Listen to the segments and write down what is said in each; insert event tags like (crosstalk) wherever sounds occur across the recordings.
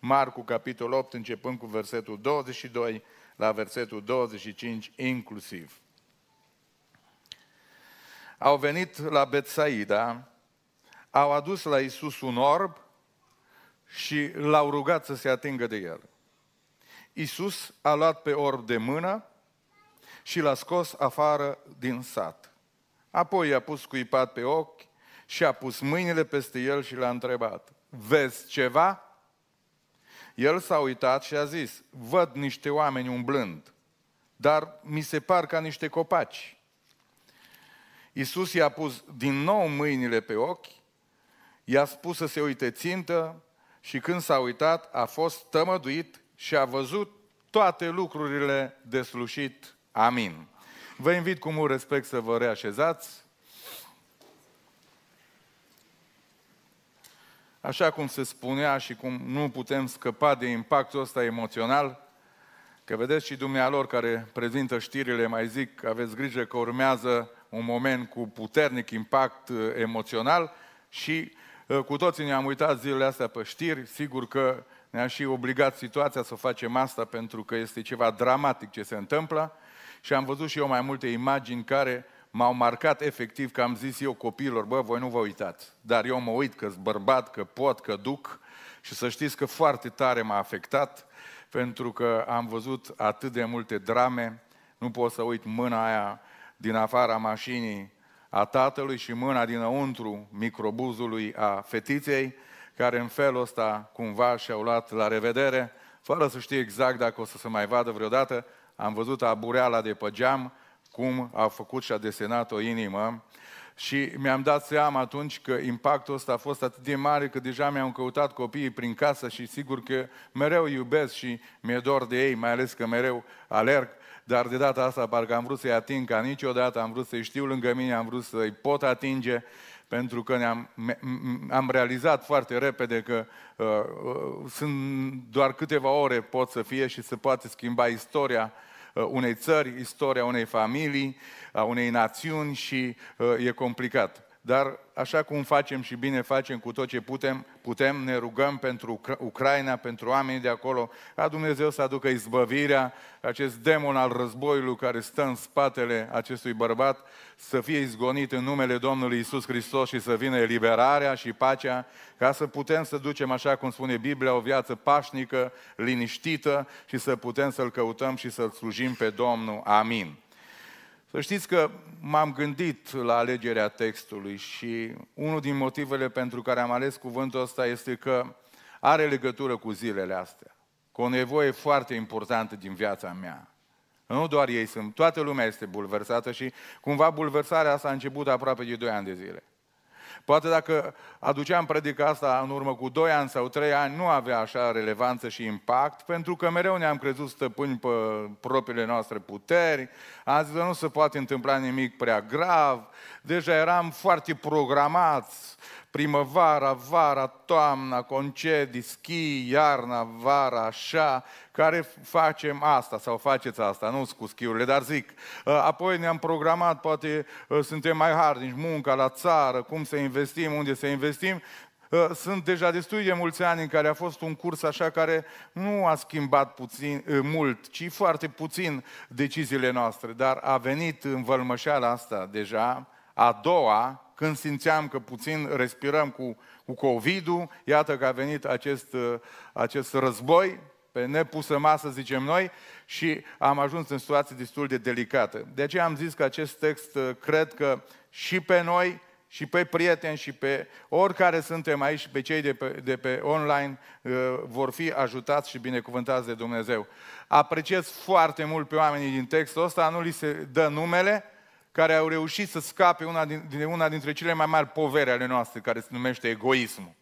Marcu, capitol 8, începând cu versetul 22 la versetul 25 inclusiv. Au venit la Betsaida, au adus la Isus un orb și l-au rugat să se atingă de el. Isus a luat pe orb de mână și l-a scos afară din sat. Apoi i-a pus cuipat pe ochi și a pus mâinile peste el și l-a întrebat, vezi ceva? El s-a uitat și a zis, văd niște oameni umblând, dar mi se par ca niște copaci. Iisus i-a pus din nou mâinile pe ochi, i-a spus să se uite țintă și când s-a uitat a fost tămăduit și a văzut toate lucrurile de slușit. Amin. Vă invit cu mult respect să vă reașezați. Așa cum se spunea și cum nu putem scăpa de impactul ăsta emoțional, că vedeți și dumnealor care prezintă știrile, mai zic, aveți grijă că urmează un moment cu puternic impact uh, emoțional și uh, cu toții ne-am uitat zilele astea pe știri, sigur că ne-a și obligat situația să facem asta pentru că este ceva dramatic ce se întâmplă. Și am văzut și eu mai multe imagini care m-au marcat efectiv că am zis eu copiilor, bă, voi nu vă uitați, dar eu mă uit că bărbat, că pot, că duc. Și să știți că foarte tare m-a afectat pentru că am văzut atât de multe drame, nu pot să uit mâna aia din afara mașinii a tatălui și mâna dinăuntru microbuzului a fetiței, care în felul ăsta cumva și-au luat la revedere, fără să știe exact dacă o să se mai vadă vreodată, am văzut abureala de pe geam, cum a făcut și a desenat o inimă și mi-am dat seama atunci că impactul ăsta a fost atât de mare că deja mi-am căutat copiii prin casă și sigur că mereu iubesc și mi-e dor de ei, mai ales că mereu alerg, dar de data asta parcă am vrut să-i ating ca niciodată, am vrut să-i știu lângă mine, am vrut să-i pot atinge, pentru că ne-am, am realizat foarte repede că uh, uh, sunt doar câteva ore pot să fie și se poate schimba istoria Uh, unei țări, istoria unei familii, a unei națiuni și uh, e complicat. Dar așa cum facem și bine facem cu tot ce putem, putem, ne rugăm pentru Ucraina, pentru oamenii de acolo, ca Dumnezeu să aducă izbăvirea, acest demon al războiului care stă în spatele acestui bărbat, să fie izgonit în numele Domnului Isus Hristos și să vină eliberarea și pacea, ca să putem să ducem, așa cum spune Biblia, o viață pașnică, liniștită și să putem să-L căutăm și să-L slujim pe Domnul. Amin. Să știți că m-am gândit la alegerea textului și unul din motivele pentru care am ales cuvântul ăsta este că are legătură cu zilele astea, cu o nevoie foarte importantă din viața mea. Nu doar ei sunt, toată lumea este bulversată și cumva bulversarea asta a început aproape de 2 ani de zile. Poate dacă aduceam predica asta în urmă cu 2 ani sau 3 ani, nu avea așa relevanță și impact, pentru că mereu ne-am crezut stăpâni pe propriile noastre puteri, am zis că nu se poate întâmpla nimic prea grav, deja eram foarte programați, primăvara, vara, toamna, concedii, schi, iarna, vara, așa, care facem asta sau faceți asta, nu cu schiurile, dar zic. Uh, apoi ne-am programat, poate uh, suntem mai harnici, munca la țară, cum să investim, unde să investim, uh, sunt deja destui de mulți ani în care a fost un curs așa care nu a schimbat puțin, mult, ci foarte puțin deciziile noastre, dar a venit în vălmășeala asta deja, a doua, când simțeam că puțin respirăm cu, cu COVID-ul, iată că a venit acest, acest război pe nepusă masă, zicem noi, și am ajuns în situații destul de delicată. De aceea am zis că acest text cred că și pe noi, și pe prieteni, și pe oricare suntem aici, pe cei de pe, de pe online, vor fi ajutați și binecuvântați de Dumnezeu. Apreciez foarte mult pe oamenii din textul ăsta, nu li se dă numele, care au reușit să scape una din, din una dintre cele mai mari povere ale noastre, care se numește egoismul.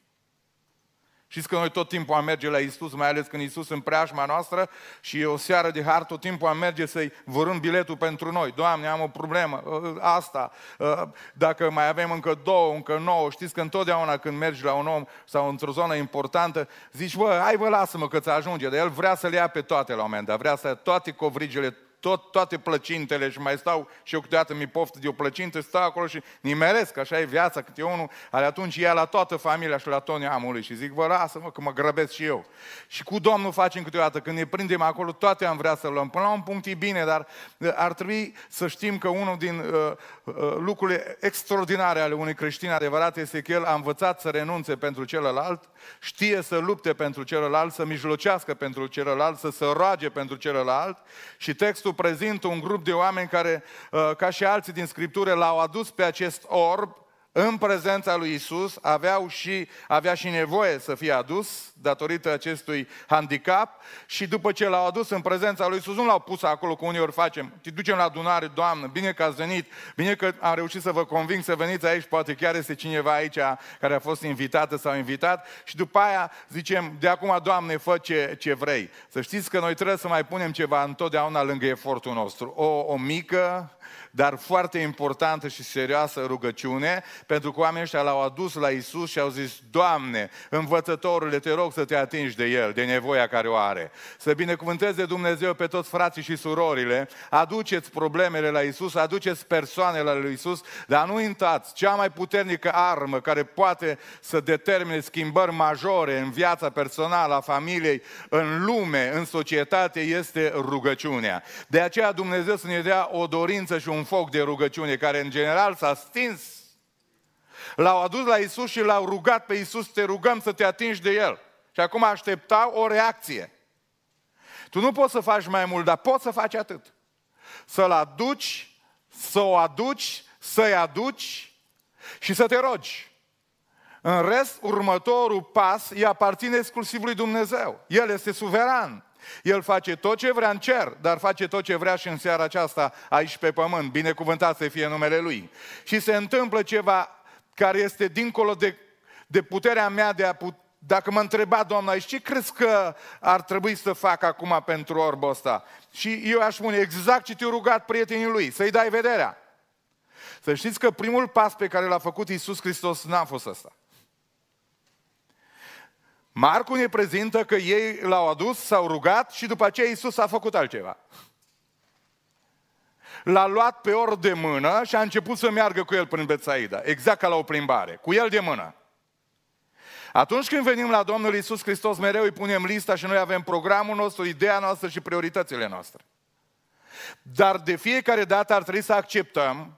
Știți că noi tot timpul am merge la Isus, mai ales când Isus în preajma noastră și e o seară de har, tot timpul am merge să-i vărâm biletul pentru noi. Doamne, am o problemă, ă, asta, ă, dacă mai avem încă două, încă nouă, știți că întotdeauna când mergi la un om sau într-o zonă importantă, zici, bă, hai vă lasă-mă că ți ajunge, dar el vrea să le ia pe toate la un moment dat, vrea să ia toate covrigele tot, toate plăcintele și mai stau și eu câteodată mi poftă de o plăcintă, stau acolo și nimeresc, așa e viața, câte unul, are atunci ia la toată familia și la tot neamului și zic, vă lasă-mă că mă grăbesc și eu. Și cu Domnul facem câteodată, când ne prindem acolo, toate am vrea să luăm. Până la un punct e bine, dar uh, ar trebui să știm că unul din uh, uh, lucrurile extraordinare ale unui creștin adevărat este că el a învățat să renunțe pentru celălalt, știe să lupte pentru celălalt, să mijlocească pentru celălalt, să se roage pentru celălalt și textul prezintă un grup de oameni care, uh, ca și alții din Scriptură, l-au adus pe acest orb în prezența lui Isus, aveau și, avea și nevoie să fie adus datorită acestui handicap și după ce l-au adus în prezența lui Isus, nu l-au pus acolo cum uneori facem. Te ducem la adunare, Doamnă, bine că ați venit, bine că am reușit să vă conving să veniți aici, poate chiar este cineva aici care a fost invitată sau invitat și după aia zicem, de acum, Doamne, fă ce, ce vrei. Să știți că noi trebuie să mai punem ceva întotdeauna lângă efortul nostru. O, o mică, dar foarte importantă și serioasă rugăciune, pentru că oamenii ăștia l-au adus la Isus și au zis, Doamne, învățătorule, te rog să te atingi de El, de nevoia care o are. Să binecuvânteze Dumnezeu pe toți frații și surorile, aduceți problemele la Isus, aduceți persoanele la lui Isus, dar nu uitați, cea mai puternică armă care poate să determine schimbări majore în viața personală a familiei, în lume, în societate, este rugăciunea. De aceea Dumnezeu să ne dea o dorință și un foc de rugăciune care în general s-a stins. L-au adus la Isus și l-au rugat pe Isus, te rugăm să te atingi de El. Și acum aștepta o reacție. Tu nu poți să faci mai mult, dar poți să faci atât. Să-l aduci, să o aduci, să-i aduci și să te rogi. În rest, următorul pas îi aparține exclusiv lui Dumnezeu. El este suveran. El face tot ce vrea în cer, dar face tot ce vrea și în seara aceasta aici pe pământ. Binecuvântat să fie numele Lui. Și se întâmplă ceva care este dincolo de, de puterea mea de a put, dacă mă întreba Doamna aici, ce crezi că ar trebui să fac acum pentru orbul ăsta? Și eu aș spune exact ce te-a rugat prietenii lui, să-i dai vederea. Să știți că primul pas pe care l-a făcut Iisus Hristos n-a fost ăsta. Marcu ne prezintă că ei l-au adus, s-au rugat și după aceea Iisus a făcut altceva. L-a luat pe or de mână și a început să meargă cu el prin Betsaida, exact ca la o plimbare, cu el de mână. Atunci când venim la Domnul Iisus Hristos, mereu îi punem lista și noi avem programul nostru, ideea noastră și prioritățile noastre. Dar de fiecare dată ar trebui să acceptăm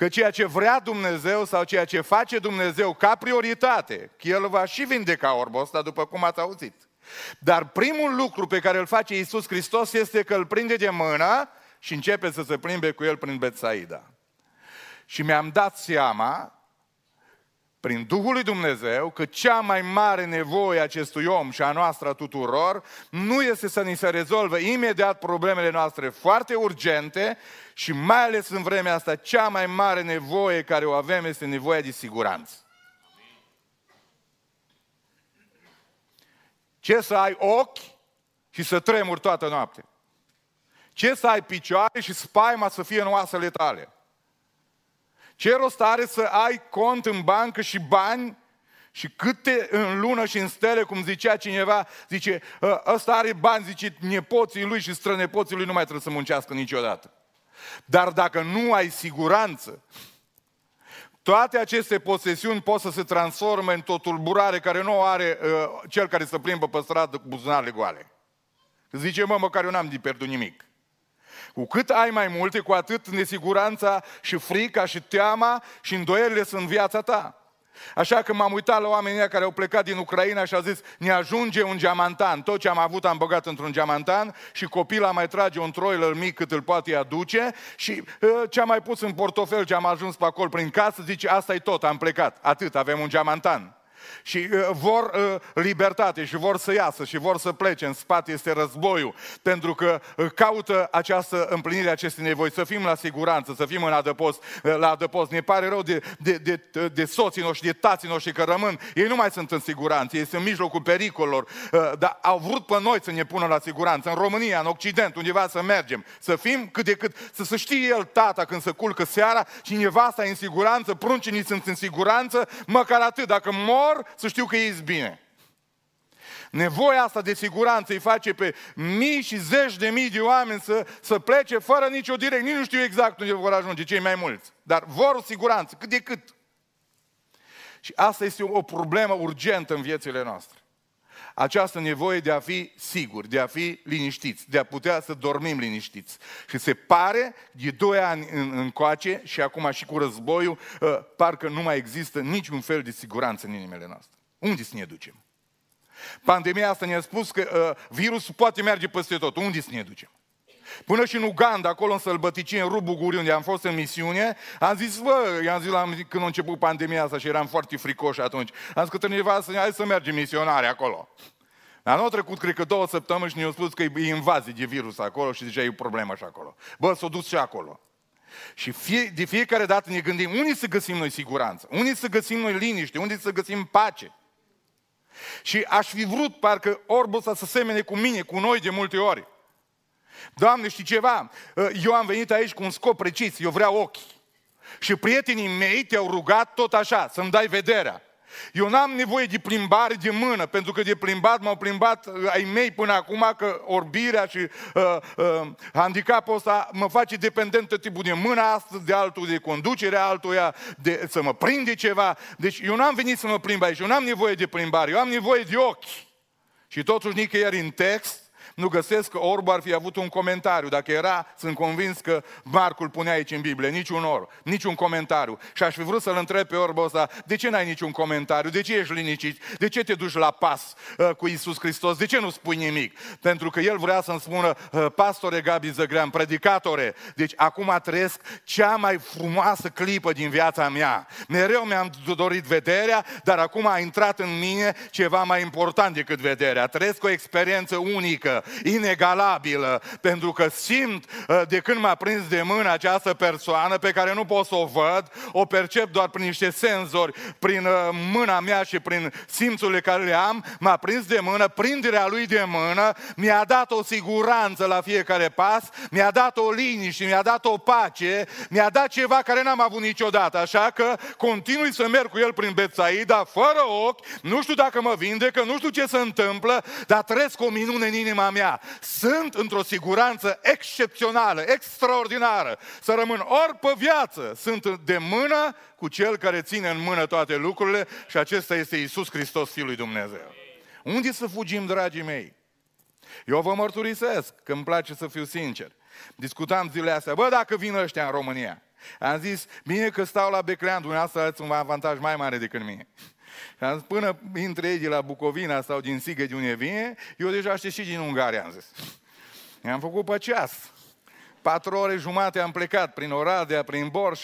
că ceea ce vrea Dumnezeu sau ceea ce face Dumnezeu ca prioritate, că El va și vindeca orbul ăsta, după cum ați auzit. Dar primul lucru pe care îl face Iisus Hristos este că îl prinde de mână și începe să se plimbe cu el prin Betsaida. Și mi-am dat seama prin Duhul lui Dumnezeu că cea mai mare nevoie a acestui om și a noastră a tuturor nu este să ni se rezolve imediat problemele noastre foarte urgente și mai ales în vremea asta cea mai mare nevoie care o avem este nevoia de siguranță. Ce să ai ochi și să tremuri toată noaptea? Ce să ai picioare și spaima să fie în oasele tale? Ce rost are să ai cont în bancă și bani și câte în lună și în stele, cum zicea cineva, zice, ă, ăsta are bani, zice, nepoții lui și strănepoții lui nu mai trebuie să muncească niciodată. Dar dacă nu ai siguranță, toate aceste posesiuni pot să se transforme într-o tulburare care nu are uh, cel care se plimbă pe stradă cu buzunarele goale. Zice, mă, măcar eu n-am de pierdut nimic. Cu cât ai mai multe, cu atât nesiguranța și frica și teama și îndoierile sunt în viața ta. Așa că m-am uitat la oamenii care au plecat din Ucraina și au zis, ne ajunge un geamantan. Tot ce am avut am băgat într-un geamantan și copila mai trage un troiler mic cât îl poate aduce și uh, ce am mai pus în portofel ce am ajuns pe acolo prin casă, zice, asta e tot, am plecat. Atât, avem un geamantan și uh, vor uh, libertate și vor să iasă și vor să plece. În spate este războiul, pentru că uh, caută această împlinire a acestei nevoi, să fim la siguranță, să fim în adăpost, uh, la adăpost. Ne pare rău de, de, de, de soții noștri, de tații noștri că rămân. Ei nu mai sunt în siguranță, ei sunt în mijlocul pericolelor, uh, dar au vrut pe noi să ne pună la siguranță. În România, în Occident, undeva să mergem, să fim cât de cât, să, să știe el tata când se culcă seara și nevasta e în siguranță, pruncinii sunt în siguranță, măcar atât. Dacă mor, să știu că ei bine. Nevoia asta de siguranță îi face pe mii și zeci de mii de oameni să, să plece fără nicio direct. Nici nu știu exact unde vor ajunge cei mai mulți. Dar vor siguranță, cât de cât. Și asta este o problemă urgentă în viețile noastre. Această nevoie de a fi siguri, de a fi liniștiți, de a putea să dormim liniștiți. Și se pare, de doi ani în, încoace și acum și cu războiul, uh, parcă nu mai există niciun fel de siguranță în inimile noastre. Unde să ne ducem? Pandemia asta ne-a spus că uh, virusul poate merge peste tot. Unde să ne ducem? Până și în Uganda, acolo în sălbăticie, în Rubuguri, unde am fost în misiune, am zis, bă, i-am zis la, când a început pandemia asta și eram foarte fricoși atunci, am zis că nevastă, hai să mergem misionare acolo. Dar nu au trecut, cred că două săptămâni și ne-au spus că e invazie de virus acolo și deja e o problemă și acolo. Bă, s-a dus și acolo. Și fie, de fiecare dată ne gândim, unde să găsim noi siguranță? Unde să găsim noi liniște? Unde să găsim pace? Și aș fi vrut parcă orbul ăsta să semene cu mine, cu noi de multe ori. Doamne, știi ceva? Eu am venit aici cu un scop precis, eu vreau ochi. Și prietenii mei te-au rugat tot așa, să-mi dai vederea. Eu n-am nevoie de plimbare de mână, pentru că de plimbat m-au plimbat uh, ai mei până acum, că orbirea și uh, uh, handicapul ăsta mă face dependent de tipul de mână astăzi, de altul de conducere, altuia de, să mă prinde ceva. Deci eu n-am venit să mă plimb aici, eu n-am nevoie de plimbare, eu am nevoie de ochi. Și totuși nicăieri în text nu găsesc că Orbu ar fi avut un comentariu. Dacă era, sunt convins că Marcul punea aici în Biblie, niciun or, niciun comentariu. Și aș fi vrut să-l întreb pe Orbu ăsta, de ce n-ai niciun comentariu? De ce ești liniștit? De ce te duci la pas uh, cu Isus Hristos? De ce nu spui nimic? Pentru că el vrea să-mi spună, uh, pastore Gabi Zăgrean, predicatore, deci acum trăiesc cea mai frumoasă clipă din viața mea. Mereu mi-am dorit vederea, dar acum a intrat în mine ceva mai important decât vederea. Trăiesc o experiență unică inegalabilă, pentru că simt uh, de când m-a prins de mână această persoană pe care nu pot să o văd, o percep doar prin niște senzori, prin uh, mâna mea și prin simțurile care le am, m-a prins de mână, prinderea lui de mână, mi-a dat o siguranță la fiecare pas, mi-a dat o liniște, mi-a dat o pace, mi-a dat ceva care n-am avut niciodată, așa că continui să merg cu el prin Betsaida, fără ochi, nu știu dacă mă vindecă, nu știu ce se întâmplă, dar trăiesc o minune în inima mea mea. Sunt într-o siguranță excepțională, extraordinară. Să rămân ori pe viață, sunt de mână cu Cel care ține în mână toate lucrurile și acesta este Isus Hristos, Fiul lui Dumnezeu. Unde să fugim, dragii mei? Eu vă mărturisesc că îmi place să fiu sincer. Discutam zilele astea, bă, dacă vin ăștia în România. Am zis, bine că stau la Beclean, dumneavoastră ați un avantaj mai mare decât mine. Și am zis, până intre ei de la Bucovina sau din Sigă de unde vine, eu deja știu și din Ungaria, am zis. am făcut pe ceas. Patru ore jumate am plecat prin Oradea, prin Borș.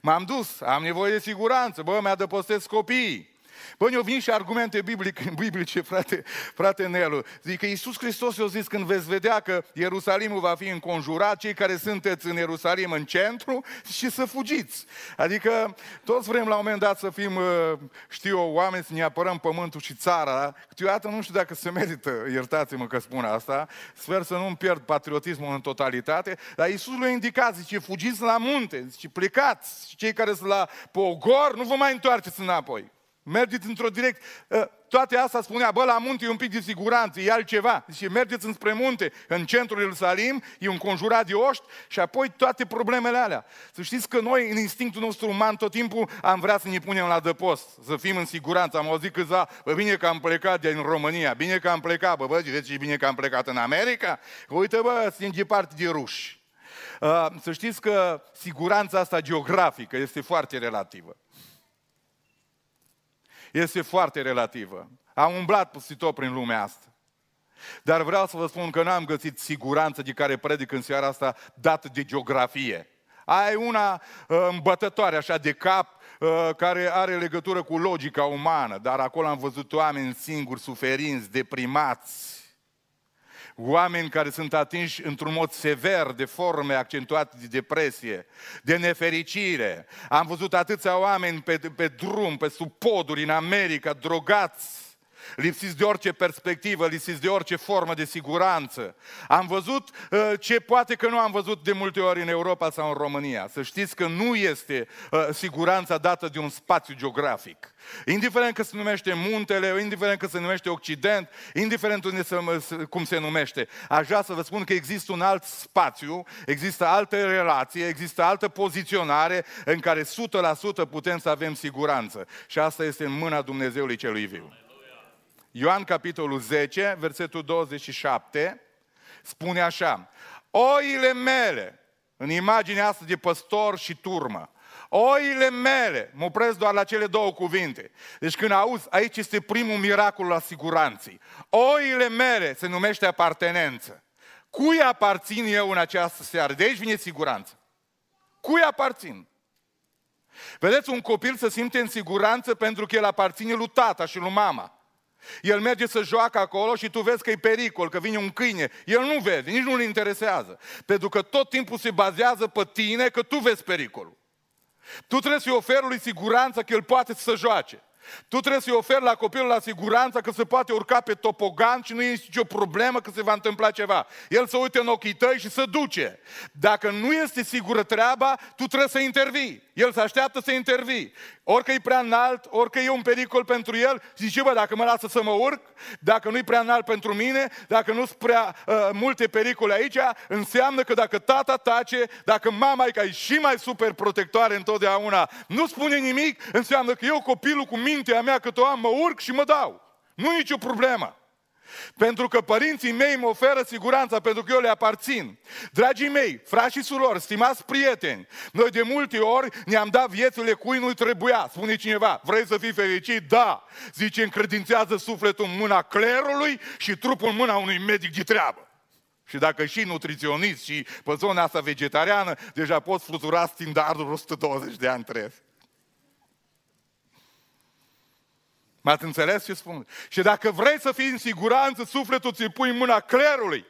M-am dus, am nevoie de siguranță, bă, mi-adăpostesc copiii. Bă, ne-au venit și argumente biblice, (laughs) biblice frate, frate Nelu. Zic că Iisus Hristos i-a zis când veți vedea că Ierusalimul va fi înconjurat, cei care sunteți în Ierusalim în centru și să fugiți. Adică toți vrem la un moment dat să fim, uh, știu eu, oameni să ne apărăm pământul și țara. Câteodată nu știu dacă se merită, iertați-mă că spun asta, sper să nu-mi pierd patriotismul în totalitate, dar Iisus le-a indicat, zice, fugiți la munte, zice, plecați, și cei care sunt la Pogor, nu vă mai întoarceți înapoi. Mergeți într-o direct. Ă, toate astea spunea, bă, la munte e un pic de siguranță, e altceva. Și mergeți înspre munte, în centrul Ierusalim, e un conjurat de oști și apoi toate problemele alea. Să știți că noi, în instinctul nostru uman, tot timpul am vrea să ne punem la dăpost, să fim în siguranță. Am auzit câțiva, bă, bine că am plecat din România, bine că am plecat, bă, bă, ziceți bine că am plecat în America? Uite, bă, sunt de parte de ruși. Uh, să știți că siguranța asta geografică este foarte relativă este foarte relativă. Am umblat peste tot prin lumea asta. Dar vreau să vă spun că n-am găsit siguranță de care predic în seara asta dată de geografie. Ai una uh, îmbătătoare așa de cap, uh, care are legătură cu logica umană, dar acolo am văzut oameni singuri, suferinți, deprimați, oameni care sunt atinși într-un mod sever de forme accentuate de depresie, de nefericire. Am văzut atâția oameni pe, pe drum, pe sub poduri în America, drogați, lipsiți de orice perspectivă, lipsiți de orice formă de siguranță. Am văzut uh, ce poate că nu am văzut de multe ori în Europa sau în România. Să știți că nu este uh, siguranța dată de un spațiu geografic. Indiferent că se numește muntele, indiferent că se numește Occident, indiferent unde se, cum se numește. Aș vrea să vă spun că există un alt spațiu, există altă relație, există altă poziționare în care 100% putem să avem siguranță. Și asta este în mâna Dumnezeului celui viu. Ioan capitolul 10, versetul 27, spune așa, Oile mele, în imaginea asta de păstor și turmă, Oile mele, mă opresc doar la cele două cuvinte. Deci când auzi, aici este primul miracol al siguranței. Oile mele se numește apartenență. Cui aparțin eu în această seară? De aici vine siguranță. Cui aparțin? Vedeți, un copil se simte în siguranță pentru că el aparține lui tata și lui mama. El merge să joacă acolo și tu vezi că e pericol, că vine un câine. El nu vede, nici nu-l interesează. Pentru că tot timpul se bazează pe tine că tu vezi pericolul. Tu trebuie să-i oferi lui siguranță că el poate să joace. Tu trebuie să-i oferi la copilul la siguranță că se poate urca pe topogan și nu e nicio problemă că se va întâmpla ceva. El să uite în ochii tăi și să duce. Dacă nu este sigură treaba, tu trebuie să intervii. El se așteaptă să intervii. Orică e prea înalt, orică e un pericol pentru el, zice, bă, dacă mă lasă să mă urc, dacă nu-i prea înalt pentru mine, dacă nu sunt prea uh, multe pericole aici, înseamnă că dacă tata tace, dacă mama e ca e și mai super protectoare întotdeauna, nu spune nimic, înseamnă că eu copilul cu mintea mea cât o am, mă urc și mă dau. Nu nicio problemă. Pentru că părinții mei mă oferă siguranța, pentru că eu le aparțin. Dragii mei, frați și surori, stimați prieteni, noi de multe ori ne-am dat viețile cui nu trebuia. Spune cineva, vrei să fii fericit? Da. Zice, încredințează sufletul în mâna clerului și trupul în mâna unui medic de treabă. Și dacă și nutriționist și pe zona asta vegetariană, deja poți flutura standardul 120 de ani trebuie. M-ați înțeles ce spun? Și dacă vrei să fii în siguranță, sufletul ți-l pui în mâna clerului.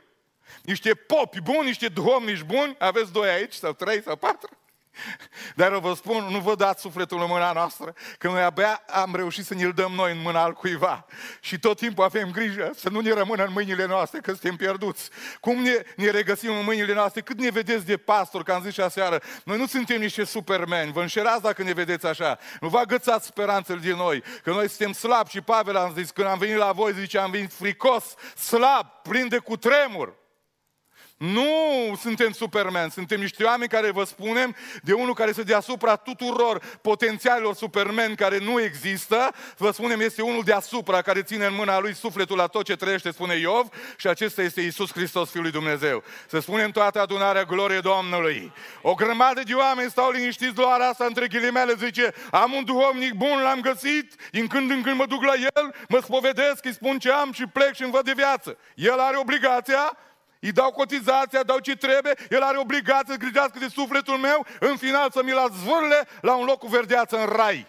Niște popi buni, niște duhovnici buni, aveți doi aici, sau trei, sau patru. Dar eu vă spun, nu vă dați sufletul în mâna noastră, că noi abia am reușit să ne-l dăm noi în mâna al cuiva. Și tot timpul avem grijă să nu ne rămână în mâinile noastre, că suntem pierduți. Cum ne, ne regăsim în mâinile noastre? Cât ne vedeți de pastor, că am zis și aseară, noi nu suntem niște supermeni, vă înșerați dacă ne vedeți așa. Nu vă agățați speranțele din noi, că noi suntem slabi și Pavel am zis, când am venit la voi, zice, am venit fricos, slab, plin de cutremur. Nu suntem superman, suntem niște oameni care vă spunem de unul care este deasupra tuturor potențialilor supermen care nu există. Vă spunem, este unul deasupra care ține în mâna lui sufletul la tot ce trăiește, spune Iov, și acesta este Isus Hristos, Fiul lui Dumnezeu. Să spunem toată adunarea glorie Domnului. O grămadă de oameni stau liniștiți doar asta între ghilimele, zice, am un duhovnic bun, l-am găsit, din când în când mă duc la el, mă spovedesc, îi spun ce am și plec și îmi văd de viață. El are obligația îi dau cotizația, dau ce trebuie, el are obligație să grijească de sufletul meu, în final să mi-l zvârle la un loc cu verdeață în rai.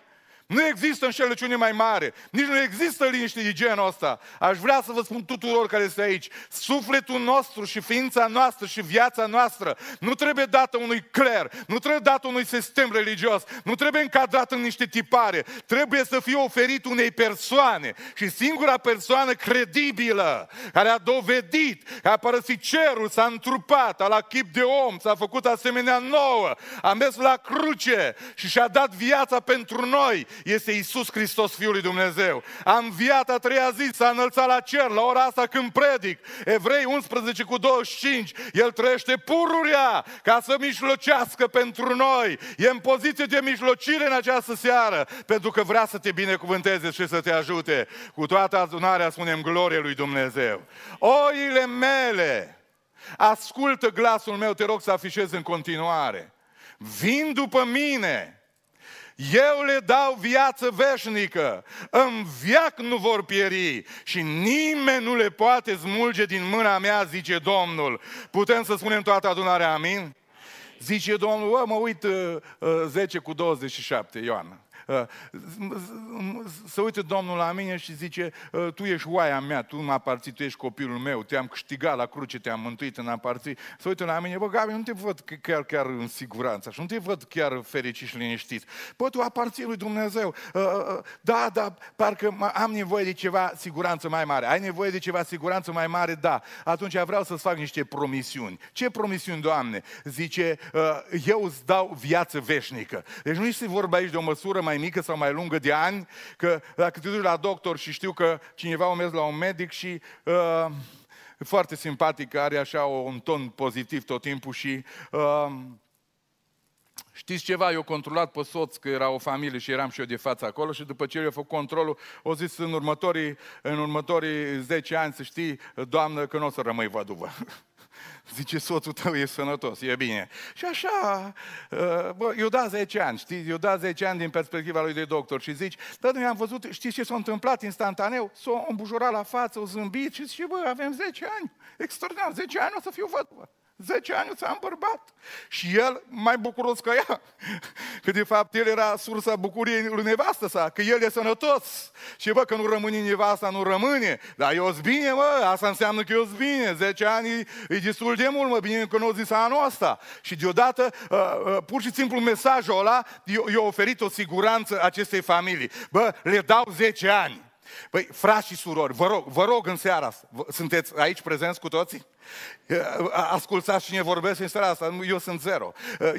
Nu există înșelăciune mai mare, nici nu există liniște de genul ăsta. Aș vrea să vă spun tuturor care este aici, sufletul nostru și ființa noastră și viața noastră nu trebuie dată unui cler, nu trebuie dată unui sistem religios, nu trebuie încadrat în niște tipare, trebuie să fie oferit unei persoane și singura persoană credibilă care a dovedit că a părăsit cerul, s-a întrupat, a la chip de om, s-a făcut asemenea nouă, a mers la cruce și și-a dat viața pentru noi, este Isus Hristos, Fiul lui Dumnezeu. A înviat a treia zi, s-a înălțat la cer, la ora asta când predic. Evrei 11 cu 25, El trăiește pururea ca să mijlocească pentru noi. E în poziție de mijlocire în această seară, pentru că vrea să te binecuvânteze și să te ajute. Cu toată adunarea spunem glorie lui Dumnezeu. Oile mele, ascultă glasul meu, te rog să afișez în continuare. Vin după mine eu le dau viață veșnică, în viac nu vor pieri și nimeni nu le poate smulge din mâna mea, zice Domnul. Putem să spunem toată adunarea, amin? Zice Domnul, bă, mă uit uh, uh, 10 cu 27, Ioan. Să uită Domnul la mine și zice, tu ești oaia mea, tu mă aparții, tu ești copilul meu, te-am câștigat la cruce, te-am mântuit în aparții. Să uită la mine, bă, Gabi, nu te văd chiar, chiar în siguranță, și nu te văd chiar fericit și liniștit. Bă, tu aparții lui Dumnezeu. Da, da, parcă am nevoie de ceva siguranță mai mare. Ai nevoie de ceva siguranță mai mare? Da. Atunci vreau să-ți fac niște promisiuni. Ce promisiuni, Doamne? Zice, eu îți dau viață veșnică. Deci nu este vorba aici de o măsură mai mică sau mai lungă de ani, că dacă te duci la doctor și știu că cineva o mers la un medic și uh, foarte simpatic, are așa un ton pozitiv tot timpul și uh, Știți ceva, eu controlat pe soț că era o familie și eram și eu de față acolo și după ce eu făcut controlul, o zis în următorii, în următorii 10 ani să știi, doamnă, că nu o să rămâi văduvă. (laughs) Zice, soțul tău e sănătos, e bine. Și așa, uh, bă, eu da 10 ani, știi, eu da 10 ani din perspectiva lui de doctor și zici, da, noi am văzut, știți ce s-a întâmplat instantaneu? S-a îmbujurat la față, o zâmbit și zice, bă, avem 10 ani, extraordinar, 10 ani o să fiu văduvă. 10 ani să am bărbat. Și el mai bucuros ca ea. (laughs) Că de fapt el era sursa bucuriei lui nevastă sa, că el e sănătos. Și bă, că nu rămâne nevasta, nu rămâne. Dar eu bine, mă, asta înseamnă că eu bine. 10 ani e, e destul de mult, mă, bine că nu o zis anul ăsta. Și deodată, uh, uh, pur și simplu mesajul ăla, i-a oferit o siguranță acestei familii. Bă, le dau 10 ani. Păi, frați și surori, vă rog, vă rog în seara asta, sunteți aici prezenți cu toții? Ascultați cine vorbește în seara asta, eu sunt zero.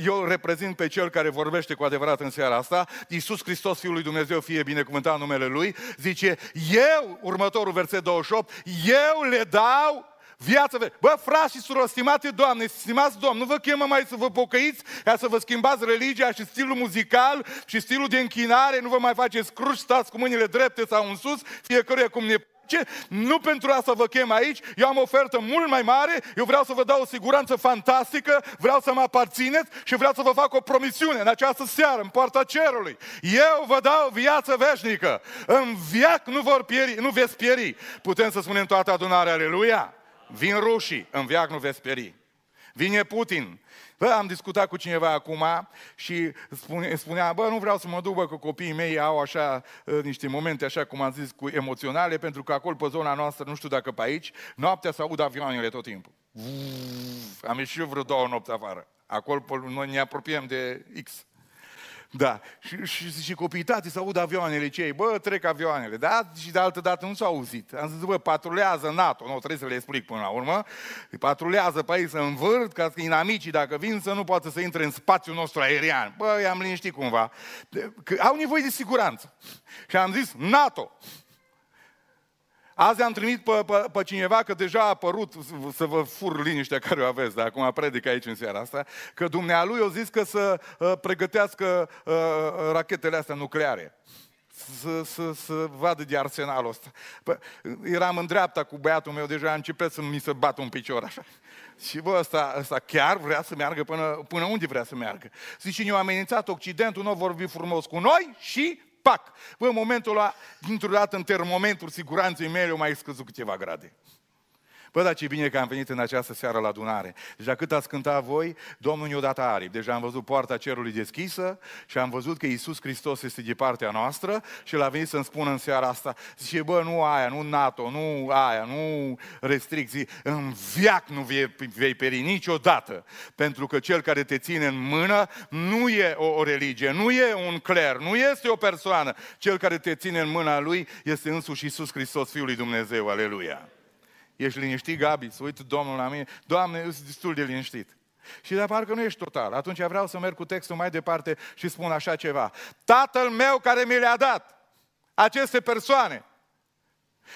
Eu reprezint pe cel care vorbește cu adevărat în seara asta. Iisus Hristos, Fiul lui Dumnezeu, fie binecuvântat numele Lui, zice, eu, următorul verset 28, eu le dau Viața veșnică. Bă, frați și surori, stimate Doamne, stimați Domn, nu vă chemă mai să vă pocăiți ca să vă schimbați religia și stilul muzical și stilul de închinare, nu vă mai faceți cruci, stați cu mâinile drepte sau în sus, fiecare cum ne place. Nu pentru asta vă chem aici, eu am o ofertă mult mai mare, eu vreau să vă dau o siguranță fantastică, vreau să mă aparțineți și vreau să vă fac o promisiune în această seară, în poarta cerului. Eu vă dau viață veșnică. În viac nu, vor pieri, nu veți pieri. Putem să spunem toată adunarea, aleluia. Vin rușii, în viac nu veți speri. Vine Putin. Bă, am discutat cu cineva acum și spune, spunea, bă, nu vreau să mă duc, bă, că copiii mei au așa uh, niște momente, așa cum am zis, cu emoționale, pentru că acolo pe zona noastră, nu știu dacă pe aici, noaptea se aud avioanele tot timpul. Uf, am ieșit eu vreo două nopți afară. Acolo noi ne apropiem de X. Da. Și, și, și copiii, tati, să aud avioanele cei. Bă, trec avioanele. Da? Și de altă dată nu s-au auzit. Am zis, bă, patrulează NATO. Nu, trebuie să le explic până la urmă. Patrulează pe aici să învârt, ca să inamicii, dacă vin, să nu poată să intre în spațiul nostru aerian. Bă, i-am liniștit cumva. Că au nevoie de siguranță. Și am zis, NATO. Azi am trimis pe, pe, pe cineva, că deja a apărut, să vă fur liniștea care o aveți, dar acum predic aici în seara asta, că dumnealui a zis că să uh, pregătească uh, rachetele astea nucleare. Să, să, să vadă de arsenalul ăsta. Pă, eram în dreapta cu băiatul meu, deja a început să mi se bată un picior așa. Și bă, ăsta, ăsta chiar vrea să meargă până, până unde vrea să meargă. Zice, ne-a amenințat Occidentul, nu a vorbit frumos cu noi și pac! Bă, în momentul ăla, dintr-o dată, în termometrul siguranței mele, au mai scăzut câteva grade. Bă, dar ce bine că am venit în această seară la adunare. Deja cât ați cântat voi, Domnul ne-a dat aripi. Deja am văzut poarta cerului deschisă și am văzut că Iisus Hristos este de partea noastră și l-a venit să-mi spună în seara asta, zice, bă, nu aia, nu NATO, nu aia, nu restricții, în viac nu vei, vei peri niciodată, pentru că cel care te ține în mână nu e o, o religie, nu e un cler, nu este o persoană. Cel care te ține în mâna lui este însuși Iisus Hristos, Fiul lui Dumnezeu, aleluia. Ești liniștit, Gabi? Să uită Domnul la mine. Doamne, eu sunt destul de liniștit. Și de parcă nu ești total. Atunci vreau să merg cu textul mai departe și spun așa ceva. Tatăl meu care mi le-a dat aceste persoane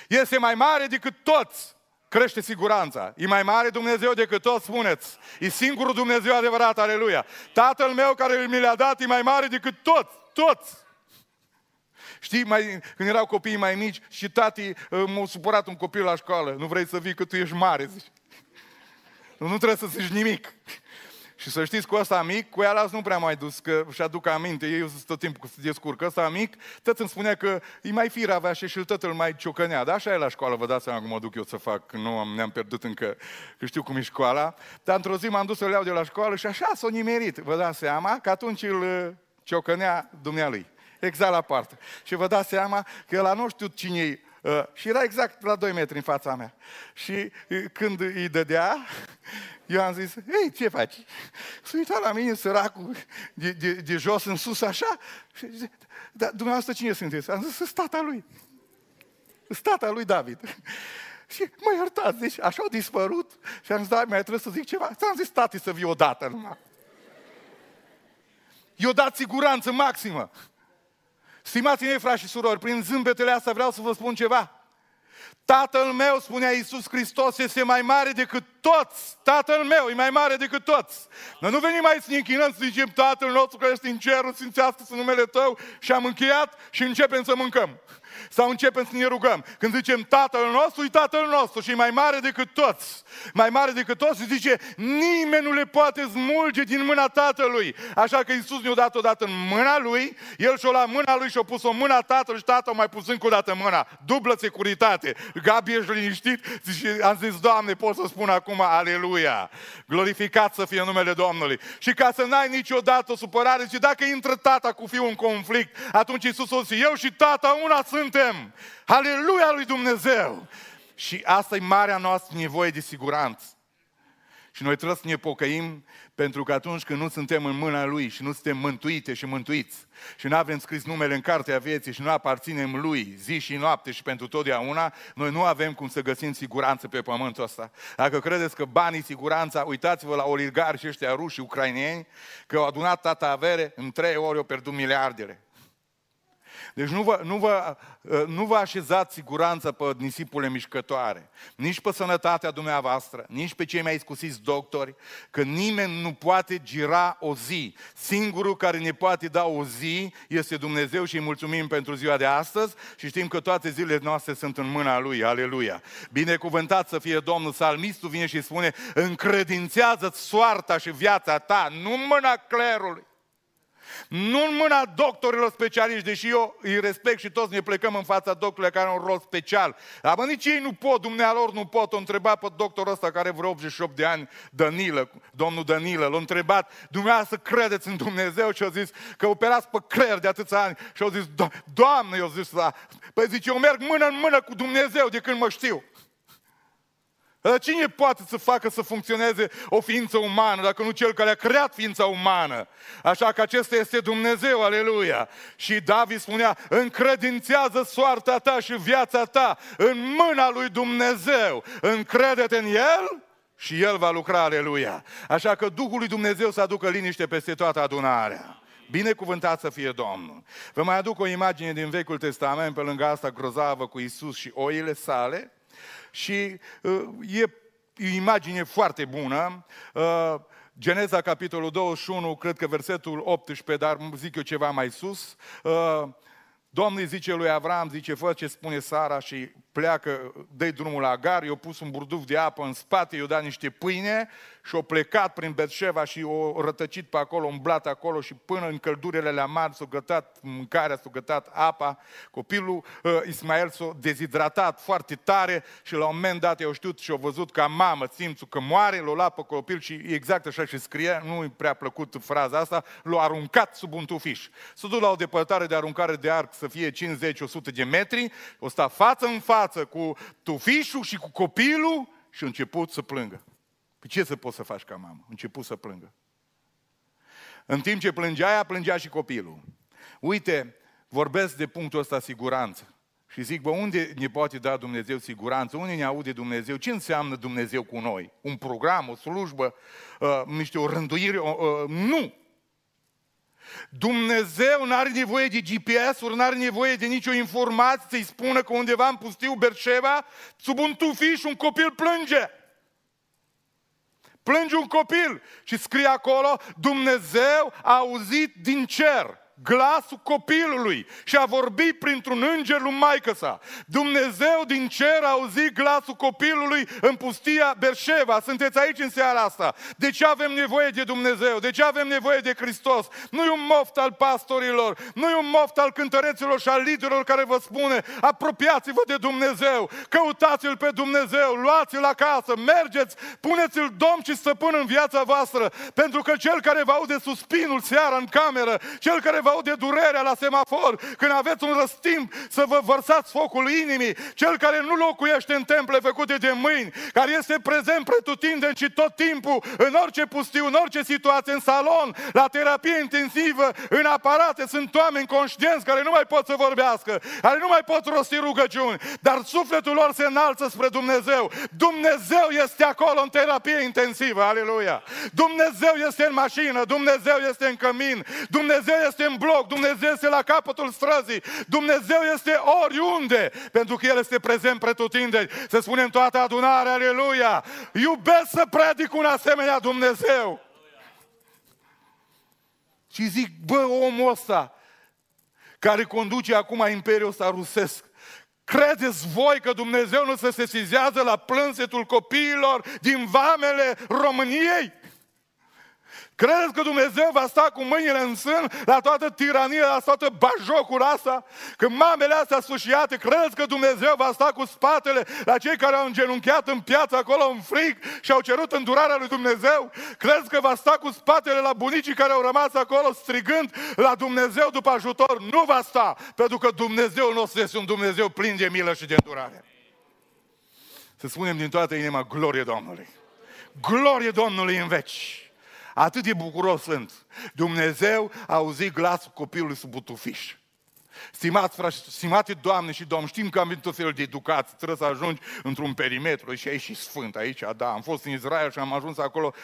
este mai mare decât toți. Crește siguranța. E mai mare Dumnezeu decât toți, spuneți. E singurul Dumnezeu adevărat, aleluia. Tatăl meu care mi le-a dat e mai mare decât toți, toți. Știi, mai, când erau copiii mai mici și tati uh, m-a supărat un copil la școală. Nu vrei să vii că tu ești mare, zici. Nu, nu trebuie să zici nimic. Și să știți, cu ăsta mic, cu ea nu prea mai dus, că și aduc aminte, eu sunt tot timpul să descurc. Ăsta mic, tot îmi spunea că e mai fir avea și și îl mai ciocănea. Da, așa e la școală, vă dați seama cum mă duc eu să fac, nu am, ne-am pierdut încă, că știu cum e școala. Dar într-o zi m-am dus să-l iau de la școală și așa s-o nimerit. Vă dați seama că atunci îl uh, ciocănea dumnealui. Exact la poartă. Și vă dați seama că la nu știu cine e Uh, și era exact la 2 metri în fața mea. Și uh, când îi dădea, (laughs) eu am zis, ei, ce faci? S-a uitat la mine, săracul, de, de, de jos în sus, așa, și zice, dar dumneavoastră cine sunteți? Am zis, sunt tata lui. Sunt tata lui David. (laughs) Și mă iertați, deci așa au dispărut și am zis, da, mai trebuie să zic ceva. Ți-am zis, tati, să vii odată numai. I-o dat siguranță maximă. Stimați mei, frați și surori, prin zâmbetele astea vreau să vă spun ceva. Tatăl meu, spunea Iisus Hristos, este mai mare decât toți. Tatăl meu e mai mare decât toți. Noi nu venim mai să ne închinăm, să zicem Tatăl nostru care este în cerul, sfințească să numele Tău și am încheiat și începem să mâncăm. Sau începem să ne rugăm. Când zicem Tatăl nostru, e Tatăl nostru și e mai mare decât toți. Mai mare decât toți și zice, nimeni nu le poate smulge din mâna Tatălui. Așa că Iisus ne-a dat odată în mâna Lui, El și-o la mâna Lui și-a pus o mâna Tatălui și Tatăl mai pus încă o dată mâna. Dublă securitate. Gabi, ești liniștit? Zice, am zis, Doamne, pot să spun acum, aleluia. Glorificat să fie numele Domnului. Și ca să n-ai niciodată o supărare, și dacă intră tata cu fiul în conflict, atunci Iisus o zice, eu și tata una suntem. Aleluia lui Dumnezeu! Și asta e marea noastră nevoie de siguranță. Și noi trebuie să ne pocăim pentru că atunci când nu suntem în mâna Lui și nu suntem mântuite și mântuiți și nu avem scris numele în cartea vieții și nu aparținem Lui zi și noapte și pentru totdeauna, noi nu avem cum să găsim siguranță pe pământul ăsta. Dacă credeți că banii, siguranța, uitați-vă la oligarhi și ăștia ruși, ucrainieni, că au adunat tata avere, în trei ori au pierdut miliardele. Deci nu vă, nu, vă, uh, nu vă așezați siguranța pe nisipurile mișcătoare, nici pe sănătatea dumneavoastră, nici pe cei mai iscusiți doctori, că nimeni nu poate gira o zi. Singurul care ne poate da o zi este Dumnezeu și îi mulțumim pentru ziua de astăzi și știm că toate zilele noastre sunt în mâna Lui. Aleluia! Binecuvântat să fie Domnul. Salmistul vine și spune, încredințează-ți soarta și viața ta, nu în mâna clerului. Nu în mâna doctorilor specialiști, deși eu îi respect și toți ne plecăm în fața doctorilor care au un rol special. Dar nici ei nu pot, dumnealor nu pot. O întreba pe doctorul ăsta care vreo 88 de ani, Danilă, domnul Danilă, l-a întrebat, dumneavoastră credeți în Dumnezeu? Și a zis că operați pe creier de atâția ani. Și au zis, Doamne, eu zis, da. Păi zice, eu merg mână în mână cu Dumnezeu de când mă știu. Dar cine poate să facă să funcționeze o ființă umană, dacă nu cel care a creat ființa umană? Așa că acesta este Dumnezeu, aleluia! Și David spunea, încredințează soarta ta și viața ta în mâna lui Dumnezeu. Încrede-te în El și El va lucra, aleluia! Așa că Duhul lui Dumnezeu să aducă liniște peste toată adunarea. Binecuvântat să fie Domnul. Vă mai aduc o imagine din Vechiul Testament, pe lângă asta grozavă cu Isus și oile sale și uh, e o imagine foarte bună. Uh, Geneza, capitolul 21, cred că versetul 18, dar zic eu ceva mai sus. Uh, Domnul zice lui Avram, zice, fă ce spune Sara și pleacă, dă drumul la Agar, i-a pus un burduf de apă în spate, i-a dat niște pâine și a plecat prin Betșeva și o rătăcit pe acolo, umblat acolo și până în căldurile la mari s-a gătat mâncarea, s-a gătat apa. Copilul uh, Ismael s-a dezidratat foarte tare și la un moment dat i-au știut și au văzut ca mamă simțul că moare, l-a luat pe copil și exact așa și scrie, nu i prea plăcut fraza asta, l-a aruncat sub un tufiș. S-a dus la o depărtare de aruncare de arc să fie 50-100 de metri, o sta față în față cu tufișul și cu copilul și a început să plângă. Păi ce să poți să faci ca mamă? Început să plângă. În timp ce plângea ea, plângea și copilul. Uite, vorbesc de punctul ăsta siguranță. Și zic, bă, unde ne poate da Dumnezeu siguranță? Unde ne aude Dumnezeu? Ce înseamnă Dumnezeu cu noi? Un program, o slujbă, uh, niște o rânduire? Uh, uh, nu! Dumnezeu nu are nevoie de GPS-uri, nu are nevoie de nicio informație să-i spună că undeva în pustiu Berșeva, sub un tufiș, un copil plânge. Plânge un copil și scrie acolo, Dumnezeu a auzit din cer glasul copilului și a vorbit printr-un înger lui maică sa. Dumnezeu din cer a auzit glasul copilului în pustia Berșeva. Sunteți aici în seara asta. De ce avem nevoie de Dumnezeu? De ce avem nevoie de Hristos? Nu e un moft al pastorilor, nu e un moft al cântăreților și al liderilor care vă spune apropiați-vă de Dumnezeu, căutați-L pe Dumnezeu, luați-L acasă, mergeți, puneți-L Domn și stăpân în viața voastră, pentru că Cel care vă aude suspinul seara în cameră, Cel care vă aude durerea la semafor, când aveți un răstimp să vă vărsați focul inimii, cel care nu locuiește în temple făcute de mâini, care este prezent pretutindeni și tot timpul, în orice pustiu, în orice situație, în salon, la terapie intensivă, în aparate, sunt oameni conștienți care nu mai pot să vorbească, care nu mai pot rosti rugăciuni, dar sufletul lor se înalță spre Dumnezeu. Dumnezeu este acolo în terapie intensivă, aleluia! Dumnezeu este în mașină, Dumnezeu este în cămin, Dumnezeu este în bloc, Dumnezeu este la capătul străzii, Dumnezeu este oriunde, pentru că El este prezent pretutindeni. Să spunem toată adunarea, aleluia! Iubesc să predic un asemenea Dumnezeu. Și zic, bă, omul ăsta care conduce acum imperiul ăsta rusesc, Credeți voi că Dumnezeu nu se sesizează la plânsetul copiilor din vamele României? Credeți că Dumnezeu va sta cu mâinile în sân la toată tirania, la toată bajocul asta? Că mamele astea sfârșiate, credeți că Dumnezeu va sta cu spatele la cei care au îngenunchiat în piață acolo în frig și au cerut îndurarea lui Dumnezeu? Credeți că va sta cu spatele la bunicii care au rămas acolo strigând la Dumnezeu după ajutor? Nu va sta, pentru că Dumnezeu nostru este un Dumnezeu plin de milă și de îndurare. Să spunem din toată inima, glorie Domnului! Glorie Domnului în veci! Atât de bucuros sunt. Dumnezeu a auzit glasul copilului sub butufiș. Stimați frate, stimate doamne și domn, știm că am venit tot felul de educați, trebuie să ajungi într-un perimetru. Și aici și sfânt aici, da, am fost în Israel și am ajuns acolo,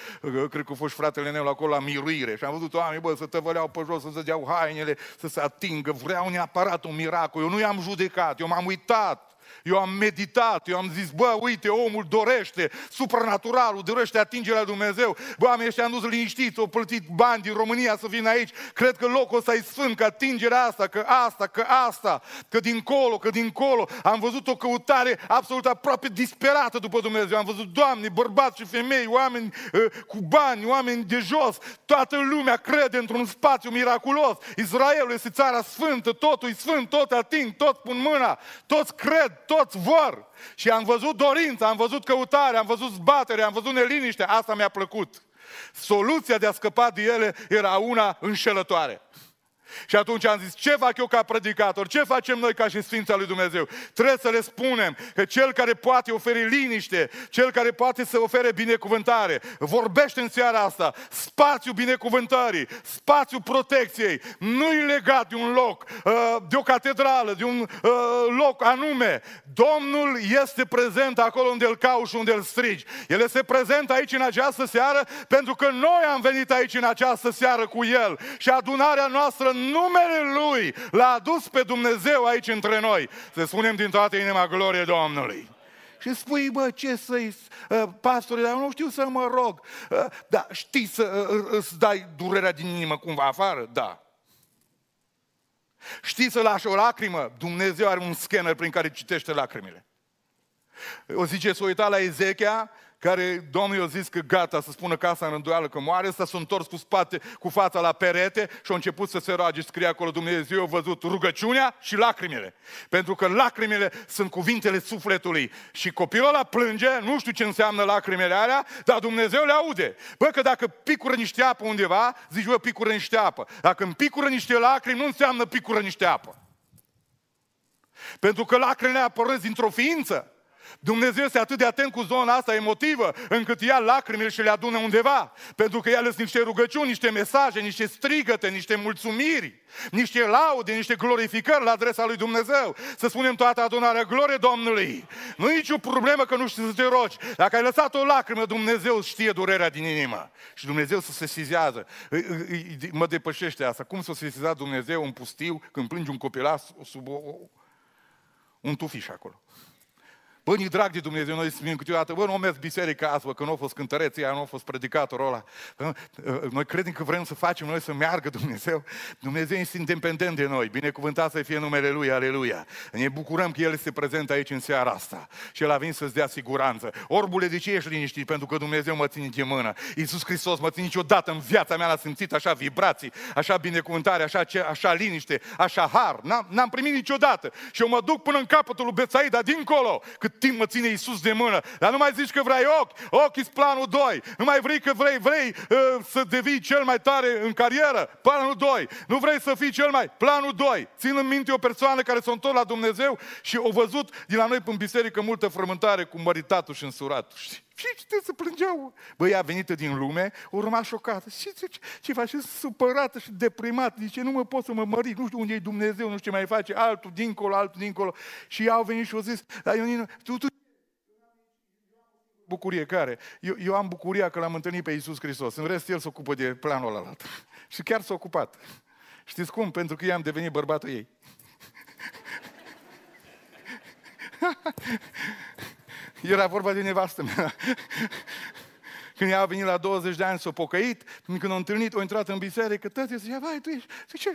cred că a fost fratele meu acolo la miruire. Și am văzut oameni, bă, să tăvăleau pe jos, să se deau hainele, să se atingă, vreau neapărat un miracol, eu nu i-am judecat, eu m-am uitat, eu am meditat, eu am zis, bă, uite, omul dorește, supranaturalul dorește atingerea Dumnezeu. Bă, am ăștia nu liniștiți, au plătit bani din România să vină aici. Cred că locul ăsta e sfânt, că atingerea asta, că asta, că asta, că dincolo, că dincolo. Am văzut o căutare absolut aproape disperată după Dumnezeu. Am văzut doamne, bărbați și femei, oameni uh, cu bani, oameni de jos. Toată lumea crede într-un spațiu miraculos. Israelul este țara sfântă, totul e sfânt, tot ating, tot pun mâna, toți cred, toți vor. Și am văzut dorința, am văzut căutare, am văzut zbatere, am văzut neliniște. Asta mi-a plăcut. Soluția de a scăpa de ele era una înșelătoare. Și atunci am zis, ce fac eu ca predicator? Ce facem noi ca și Sfința lui Dumnezeu? Trebuie să le spunem că cel care poate oferi liniște, cel care poate să ofere binecuvântare, vorbește în seara asta, spațiu binecuvântării, spațiu protecției, nu e legat de un loc, uh, de o catedrală, de un uh, loc anume. Domnul este prezent acolo unde îl cauți și unde îl strigi. El este prezent aici în această seară pentru că noi am venit aici în această seară cu El și adunarea noastră numele Lui l-a adus pe Dumnezeu aici între noi. Să spunem din toată inima glorie Domnului. Și spui, bă, ce să-i, uh, pastore, dar nu știu să mă rog. Uh, da, știi să uh, îți dai durerea din inimă cumva afară? Da. Știi să lași o lacrimă? Dumnezeu are un scanner prin care citește lacrimile. O zice, să uita la Ezechia care Domnul i-a zis că gata să spună casa în rânduială că moare, ăsta s-a întors cu spate, cu fața la perete și a început să se roage, scrie acolo Dumnezeu a văzut rugăciunea și lacrimile. Pentru că lacrimile sunt cuvintele sufletului. Și copilul ăla plânge, nu știu ce înseamnă lacrimile alea, dar Dumnezeu le aude. Bă, că dacă picură niște apă undeva, zici, bă, picură niște apă. Dacă îmi picură niște lacrimi, nu înseamnă picură niște apă. Pentru că lacrimile apărăți dintr-o ființă. Dumnezeu este atât de atent cu zona asta emotivă, încât ia lacrimile și le adună undeva. Pentru că el sunt niște rugăciuni, niște mesaje, niște strigăte, niște mulțumiri, niște laude, niște glorificări la adresa lui Dumnezeu. Să spunem toată adunarea, glorie Domnului. Nu e nicio problemă că nu știi să te rogi. Dacă ai lăsat o lacrimă, Dumnezeu știe durerea din inimă. Și Dumnezeu să se sizează. Mă depășește asta. Cum să se sizează Dumnezeu în pustiu când plânge un copilas sub o, un tufiș acolo? Bă, ni drag de Dumnezeu, noi spunem câteodată, bă, nu mers biserica asta, că nu a fost cântăreția, nu a fost predicatorul ăla. Noi credem că vrem să facem noi să meargă Dumnezeu. Dumnezeu este independent de noi. Binecuvântat să fie numele Lui, aleluia. Ne bucurăm că El este prezent aici în seara asta. Și El a venit să-ți dea siguranță. Orbule, de ce ești liniștit? Pentru că Dumnezeu mă ține de mână. Iisus Hristos mă ține niciodată în viața mea, l-a simțit așa vibrații, așa binecuvântare, așa, așa liniște, așa har. N-am, n-am primit niciodată. Și eu mă duc până în capătul lui Betsaida, dincolo, cât cât timp mă ține Iisus de mână. Dar nu mai zici că vrei ochi, ochii planul 2. Nu mai vrei că vrei, vrei uh, să devii cel mai tare în carieră, planul 2. Nu vrei să fii cel mai, planul 2. Țin în minte o persoană care s-a întors la Dumnezeu și o văzut din la noi în biserică multă frământare cu măritatul și însuratul. Știi? Și ce se plângeau? Băi, a venit din lume, urma șocată. Și ce, ce, ce face? Supărată și deprimată. Zice, nu mă pot să mă mări, nu știu unde e Dumnezeu, nu știu ce mai face, altul dincolo, altul dincolo. Și au venit și au zis, dar Ioninu, tu, tu bucurie care? Eu, eu am bucuria că l-am întâlnit pe Iisus Hristos. În rest, El se ocupă de planul ăla. Și chiar s-a ocupat. Știți cum? Pentru că eu am devenit bărbatul ei. (laughs) Era vorba de nevastă mea. Când ea a venit la 20 de ani, s-a pocăit, când a întâlnit, a intrat în biserică, tăte zicea, vai, tu ești, tu ce?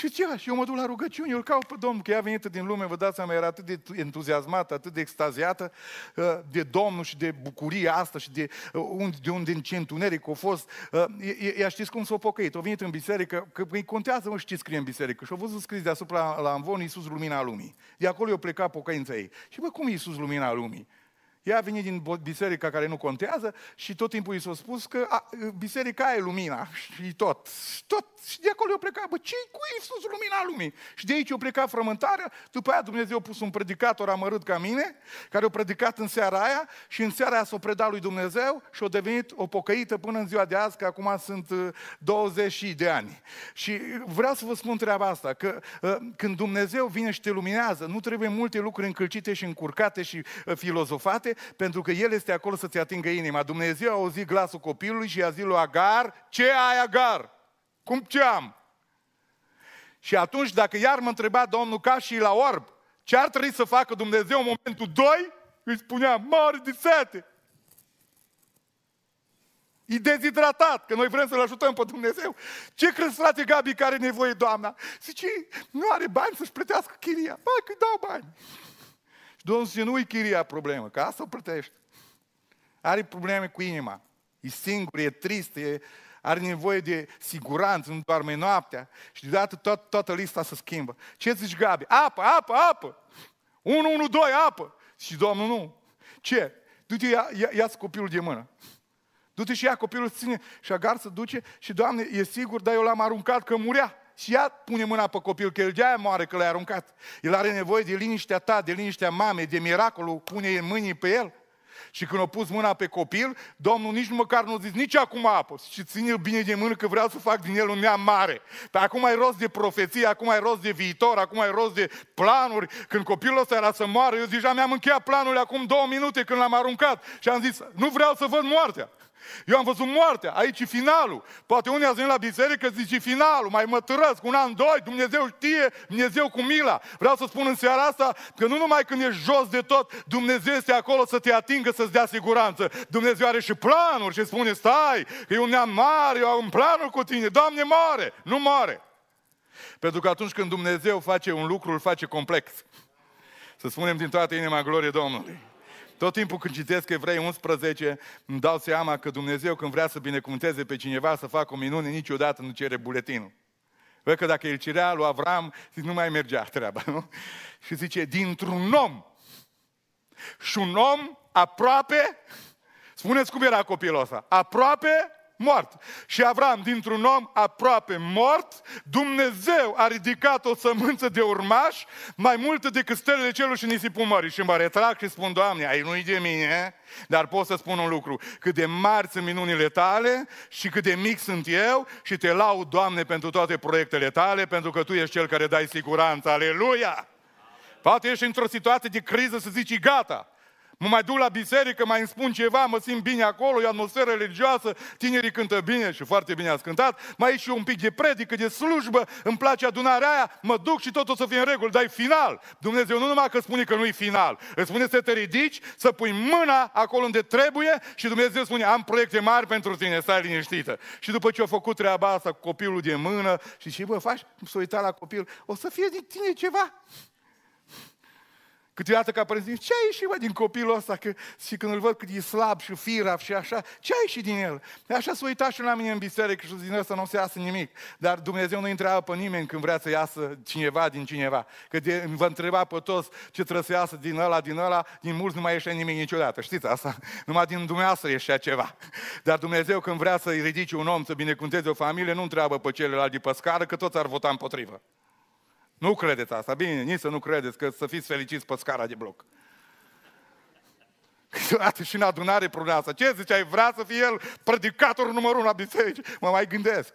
Și ce? Și eu mă duc la rugăciuni, eu îl caut pe Domnul, că ea a venit din lume, vă dați seama, era atât de entuziasmată, atât de extaziată uh, de Domnul și de bucuria asta și de, uh, de unde în ce întuneric a fost. Uh, ea știți cum s-a pocăit? A venit în biserică, că îi contează, mă, ce scrie în biserică. Și a văzut scris deasupra la Amvon Iisus lumina lumii. De acolo i-a plecat pocăința ei. Și bă, cum e Iisus lumina lumii? Ea a venit din biserica care nu contează și tot timpul i s-a spus că a, biserica e lumina și tot. Tot. Și de acolo eu plecat, bă, ce cu Iisus lumina lumii? Și de aici eu plecat frământarea, după aia Dumnezeu a pus un predicator amărât ca mine, care a predicat în seara aia și în seara aia s-a predat lui Dumnezeu și a devenit o pocăită până în ziua de azi, că acum sunt 20 uh, de ani. Și vreau să vă spun treaba asta, că uh, când Dumnezeu vine și te luminează, nu trebuie multe lucruri încălcite și încurcate și uh, filozofate, departe, pentru că El este acolo să-ți atingă inima. Dumnezeu a auzit glasul copilului și a zis lui Agar, ce ai Agar? Cum ce am? Și atunci, dacă iar mă întreba Domnul ca și la orb, ce ar trebui să facă Dumnezeu în momentul 2? Îi spunea, mare de sete. E dezidratat, că noi vrem să-L ajutăm pe Dumnezeu. Ce crezi, frate Gabi, care are nevoie, doamna? Zice, nu are bani să-și plătească chiria. Bă, că dau bani. Și Domnul zice, nu-i chiria problemă, că asta o plătește. Are probleme cu inima. E singur, e trist, e, are nevoie de siguranță, nu doarme noaptea. Și deodată tot, toată lista se schimbă. Ce zici, Gabi? Apă, apă, apă! 112, apă! Și Domnul nu. Ce? Du-te, ia, ia, ia copilul de mână. Du-te și ia copilul, ține și agar să duce și, Doamne, e sigur, dar eu l-am aruncat că murea și ea pune mâna pe copil, că el de-aia moare că l-ai aruncat. El are nevoie de liniștea ta, de liniștea mamei, de miracolul, pune în mâinii pe el. Și când a pus mâna pe copil, Domnul nici măcar nu a zis, nici acum apă. Și ține-l bine de mână că vreau să fac din el un neam mare. Dar acum ai rost de profeție, acum ai rost de viitor, acum ai rost de planuri. Când copilul ăsta era să moară, eu deja mi-am încheiat planurile acum două minute când l-am aruncat. Și am zis, nu vreau să văd moartea. Eu am văzut moartea, aici e finalul. Poate unii ați venit la biserică, zice finalul, mai mă târăsc, un an, doi, Dumnezeu știe, Dumnezeu cu mila. Vreau să spun în seara asta că nu numai când ești jos de tot, Dumnezeu este acolo să te atingă, să-ți dea siguranță. Dumnezeu are și planuri și spune, stai, că e un neam mare, eu am un planuri cu tine. Doamne, moare, nu moare. Pentru că atunci când Dumnezeu face un lucru, îl face complex. Să spunem din toată inima glorie Domnului. Tot timpul când citesc Evrei 11, îmi dau seama că Dumnezeu când vrea să binecuvânteze pe cineva să facă o minune, niciodată nu cere buletinul. Văd că dacă îl cerea lui Avram, zic, nu mai mergea treaba, nu? Și zice, dintr-un om și un om aproape, spuneți cum era copilul ăsta, aproape mort. Și Avram, dintr-un om aproape mort, Dumnezeu a ridicat o sămânță de urmaș mai multă decât stelele celor și nisipul mării. Și mă retrag și spun, Doamne, ai nu de mine, dar pot să spun un lucru, cât de mari sunt minunile tale și cât de mic sunt eu și te laud, Doamne, pentru toate proiectele tale, pentru că Tu ești Cel care dai siguranță. Aleluia! Poate ești într-o situație de criză să zici, gata, Mă mai duc la biserică, mai îmi spun ceva, mă simt bine acolo, e atmosferă religioasă, tinerii cântă bine și foarte bine ați cântat, mai e și un pic de predică, de slujbă, îmi place adunarea aia, mă duc și totul să fie în regulă, dar e final. Dumnezeu nu numai că spune că nu e final, îți spune să te ridici, să pui mâna acolo unde trebuie și Dumnezeu spune, am proiecte mari pentru tine, stai liniștită. Și după ce a făcut treaba asta cu copilul de mână și și bă, faci, să uita la copil, o să fie din tine ceva. Câteodată ca părinți, ce ai ieșit, mă, din copilul ăsta? Că, și când îl văd cât e slab și firav și așa, ce ai ieșit din el? Așa s-a uitat și la mine în biserică și din ăsta nu o să iasă nimic. Dar Dumnezeu nu întreabă pe nimeni când vrea să iasă cineva din cineva. Că de, vă întreba pe toți ce trebuie să iasă din ăla, din ăla, din mulți nu mai ieșe nimic niciodată. Știți asta? (laughs) Numai din dumneavoastră ieșea ceva. (laughs) Dar Dumnezeu când vrea să-i ridice un om, să binecuvânteze o familie, nu întreabă pe celălalt de pe scară, că toți ar vota împotrivă. Nu credeți asta. Bine, nici să nu credeți că să fiți fericiți pe scara de bloc. (laughs) Câteodată și în adunare problema asta. Ce ziceai? Vrea să fie el predicator numărul unu la biserici? Mă mai gândesc.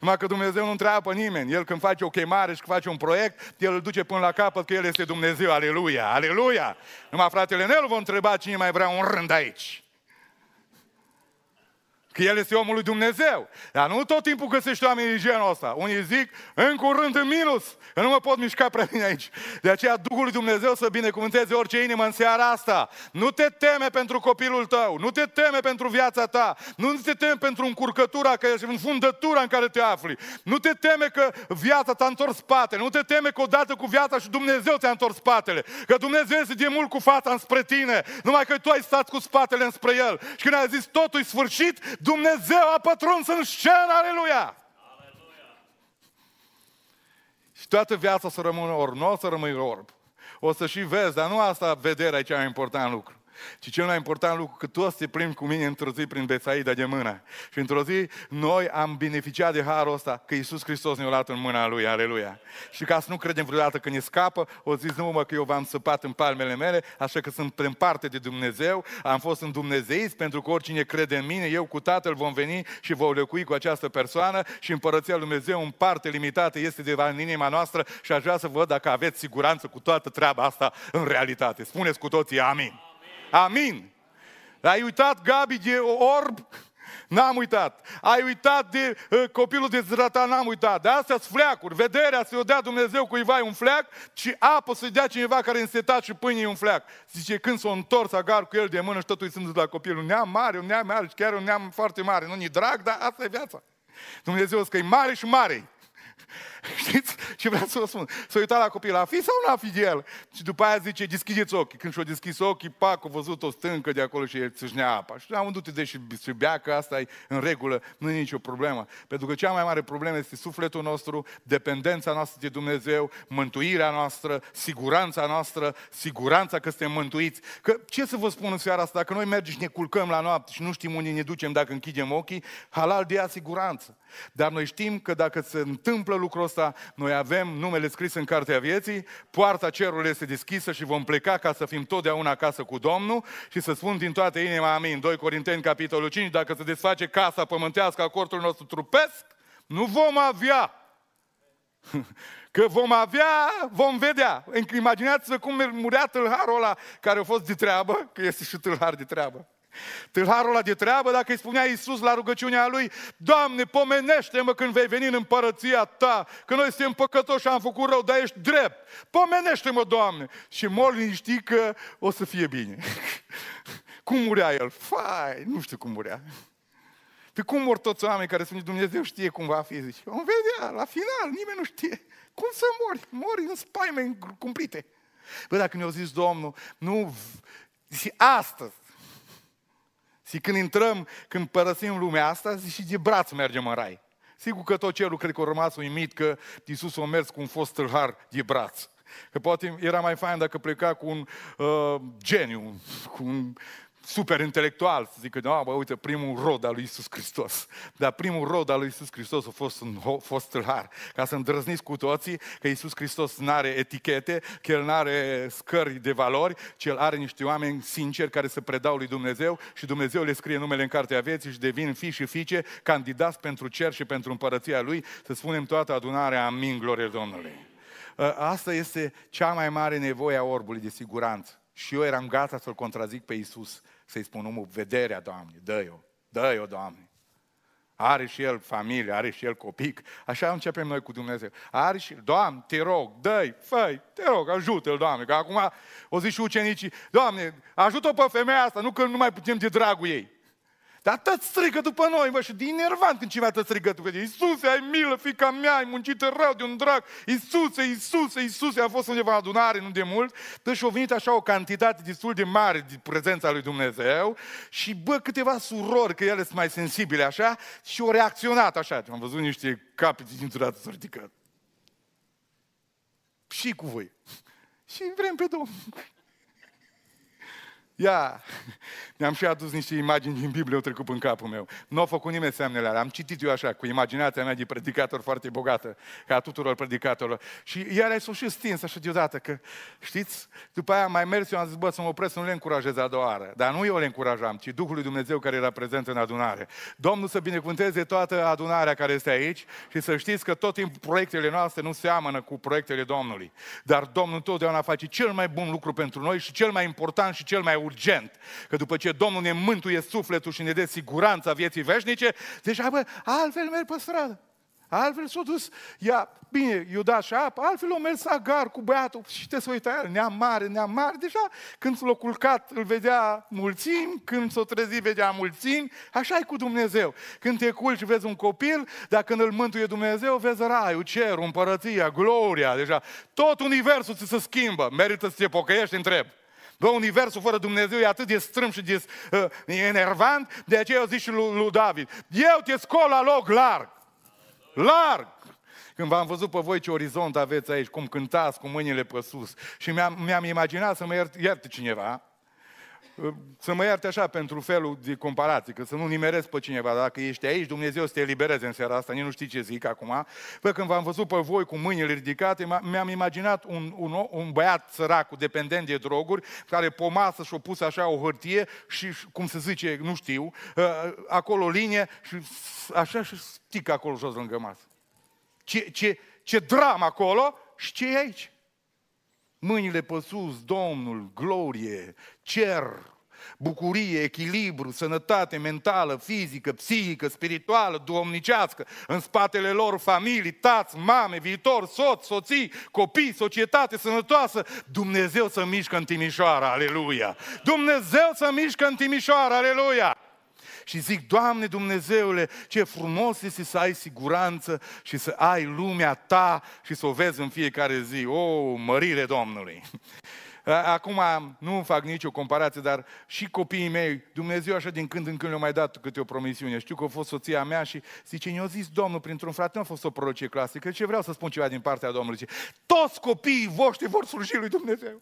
Numai că Dumnezeu nu întreabă pe nimeni. El când face o chemare și când face un proiect, El îl duce până la capăt că El este Dumnezeu. Aleluia! Aleluia! Numai fratele Nelu vă întreba cine mai vrea un rând aici. Că el este omul lui Dumnezeu. Dar nu tot timpul găsești oamenii genul ăsta. Unii zic, în curând în minus, că nu mă pot mișca prea bine aici. De aceea Duhul lui Dumnezeu să binecuvânteze orice inimă în seara asta. Nu te teme pentru copilul tău, nu te teme pentru viața ta, nu te teme pentru încurcătura, că ești în fundătura în care te afli. Nu te teme că viața t-a întors spatele, nu te teme că odată cu viața și Dumnezeu ți-a întors spatele. Că Dumnezeu este de mult cu fața înspre tine, numai că tu ai stat cu spatele înspre El. Și când ai zis totul e sfârșit, Dumnezeu a pătruns în scenă, aleluia! Și toată viața să rămână orb, nu o să rămâi orb. O să și vezi, dar nu asta vederea e cea mai important lucru. Și cel mai important lucru, că toți te plimbi cu mine într-o zi prin Besaida de mână. Și într-o zi noi am beneficiat de harul ăsta, că Iisus Hristos ne-a luat în mâna Lui, aleluia. Și ca să nu credem vreodată că ne scapă, o zis, nu mă, că eu v-am săpat în palmele mele, așa că sunt prin parte de Dumnezeu, am fost în Dumnezeiți, pentru că oricine crede în mine, eu cu Tatăl vom veni și vom locui cu această persoană și împărăția Lui Dumnezeu în parte limitată este de în inima noastră și aș vrea să văd dacă aveți siguranță cu toată treaba asta în realitate. Spuneți cu toții amin. Amin. Ai uitat, Gabi, de orb? N-am uitat. Ai uitat de uh, copilul de zrăta? N-am uitat. De astea sunt fleacuri. Vederea să-i dea Dumnezeu cuiva e un fleac și apă să-i dea cineva care e însetat și pâine e un fleac. Zice, când s-a întors agar cu el de mână și totul sunt la copil. Un neam mare, un neam mare, chiar un neam foarte mare. Nu-i drag, dar asta e viața. Dumnezeu că e mare și mare. (laughs) Știți ce vreau să vă spun? S-a uitat la copil, a fi sau nu a fi de el? Și după aia zice, deschideți ochii. Când și-a deschis ochii, pac, a văzut o stâncă de acolo și el țâșnea apa. Și am du-te de și, și bea, că asta e în regulă, nu e nicio problemă. Pentru că cea mai mare problemă este sufletul nostru, dependența noastră de Dumnezeu, mântuirea noastră, siguranța noastră, siguranța că suntem mântuiți. Că ce să vă spun în seara asta? Dacă noi mergem și ne culcăm la noapte și nu știm unde ne ducem dacă închidem ochii, halal de ea siguranță. Dar noi știm că dacă se întâmplă lucrul ăsta, noi avem numele scris în Cartea Vieții, poarta cerului este deschisă și vom pleca ca să fim totdeauna acasă cu Domnul și să spun din toată inima amin. 2 Corinteni, capitolul 5, dacă se desface casa pământească a cortului nostru trupesc, nu vom avea (laughs) Că vom avea, vom vedea. Imaginați-vă cum murea tâlharul ăla care a fost de treabă, că este și tâlhar de treabă. Tâlharul ăla de treabă, dacă îi spunea Iisus la rugăciunea lui, Doamne, pomenește-mă când vei veni în împărăția Ta, că noi suntem păcătoși și am făcut rău, dar ești drept. Pomenește-mă, Doamne! Și mor liniștit că o să fie bine. (laughs) cum murea el? Fai, nu știu cum murea. Pe cum mor toți oamenii care spun, Dumnezeu știe cum va fi? Zice, vom vedea, la final, nimeni nu știe. Cum să mori? Mori în spaime cumplite. Bă, dacă ne-a zis Domnul, nu, și astăzi, și când intrăm, când părăsim lumea asta, zici, și de braț mergem în rai. Sigur că tot cerul cred că a rămas uimit că Iisus a mers cu un fost tâlhar de braț. Că poate era mai fain dacă pleca cu un uh, geniu, cu un super intelectual, să zică, da, bă, uite, primul rod al lui Isus Hristos. Dar primul rod al lui Isus Hristos a fost un fost tâlhar. Ca să îndrăzniți cu toții că Isus Hristos nu are etichete, că El nu are scări de valori, ci El are niște oameni sinceri care se predau lui Dumnezeu și Dumnezeu le scrie numele în cartea vieții și devin fi și fiice candidați pentru cer și pentru împărăția Lui, să spunem toată adunarea, amin, glorie Domnului. Ă, asta este cea mai mare nevoie a orbului de siguranță. Și eu eram gata să-L contrazic pe Isus, să-i spun omul, vederea, Doamne, dă-i-o, dă-i-o, Doamne. Are și el familie, are și el copic. Așa începem noi cu Dumnezeu. Are și Doamne, te rog, dă-i, fă te rog, ajută-l, Doamne. Că acum o zic și ucenicii, Doamne, ajută-o pe femeia asta, nu că nu mai putem de dragul ei. Dar tot strigă după noi, bă, și din nervant când cineva te strigă după tine. Iisuse, ai milă, fica mea, ai muncit rău de un drag. Iisuse, Iisuse, Iisuse, a fost undeva adunare, nu de mult. Deci și a venit așa o cantitate destul de mare de prezența lui Dumnezeu și, bă, câteva surori, că ele sunt mai sensibile așa, și au reacționat așa. Am văzut niște capete dintr-o dată s Și cu voi. Și vrem pe Domnul. Ia, mi-am și adus niște imagini din Biblie, au trecut în capul meu. Nu au făcut nimeni semnele alea. Am citit eu așa, cu imaginația mea de predicator foarte bogată, ca a tuturor predicatorilor. Și iar ai s-o și stins așa deodată, că știți, după aia mai mers, eu am zis, bă, să mă opresc, să nu le încurajez a doua oară. Dar nu eu le încurajam, ci Duhul lui Dumnezeu care era prezent în adunare. Domnul să binecuvânteze toată adunarea care este aici și să știți că tot timpul proiectele noastre nu seamănă cu proiectele Domnului. Dar Domnul totdeauna face cel mai bun lucru pentru noi și cel mai important și cel mai urgent. Că după ce Domnul ne mântuie sufletul și ne dă siguranța vieții veșnice, deja, bă, altfel merg pe stradă. Altfel s-a dus, ia, bine, i-a dat și apă, altfel a mers agar cu băiatul și te să uita el, neam mare, neam mare, deja când s-a culcat îl vedea mulțim, când s-a trezit vedea mulțim, așa e cu Dumnezeu. Când te culci vezi un copil, dar când îl mântuie Dumnezeu vezi raiul, cerul, împărăția, gloria, deja tot universul ți se schimbă, merită să te pocăiești, întreb. Bă, universul fără Dumnezeu e atât de strâm și de uh, enervant, de aceea eu zic și lui, lui David, eu te scol la loc larg. Larg! Când v-am văzut pe voi ce orizont aveți aici, cum cântați cu mâinile pe sus și mi-am, mi-am imaginat să mă ierte, ierte cineva, să mă ierte așa pentru felul de comparație, că să nu nimeresc pe cineva. Dacă ești aici, Dumnezeu să te elibereze în seara asta, nici nu știi ce zic acum. Bă, când v-am văzut pe voi cu mâinile ridicate, mi-am imaginat un, un, un băiat sărac, cu dependent de droguri, care pe masă și-a pus așa o hârtie și, cum se zice, nu știu, ă, acolo o linie și așa și stic acolo jos lângă masă. Ce, ce, ce dramă acolo și ce e aici? Mâinile pe sus, Domnul, glorie, cer, bucurie, echilibru, sănătate mentală, fizică, psihică, spirituală, duomnicească, în spatele lor familii, tați, mame, viitor, soț, soții, copii, societate sănătoasă, Dumnezeu să mișcă în Timișoara, aleluia! Dumnezeu să mișcă în Timișoara, aleluia! Și zic, Doamne Dumnezeule, ce frumos este să ai siguranță și să ai lumea ta și să o vezi în fiecare zi. O, mărire Domnului! Acum nu fac nicio comparație, dar și copiii mei, Dumnezeu așa din când în când le-a mai dat câte o promisiune. Știu că a fost soția mea și zice, ne-a zis Domnul printr-un frate, nu a fost o prorocie clasică, ce vreau să spun ceva din partea Domnului. Zice, toți copiii voștri vor sluji lui Dumnezeu.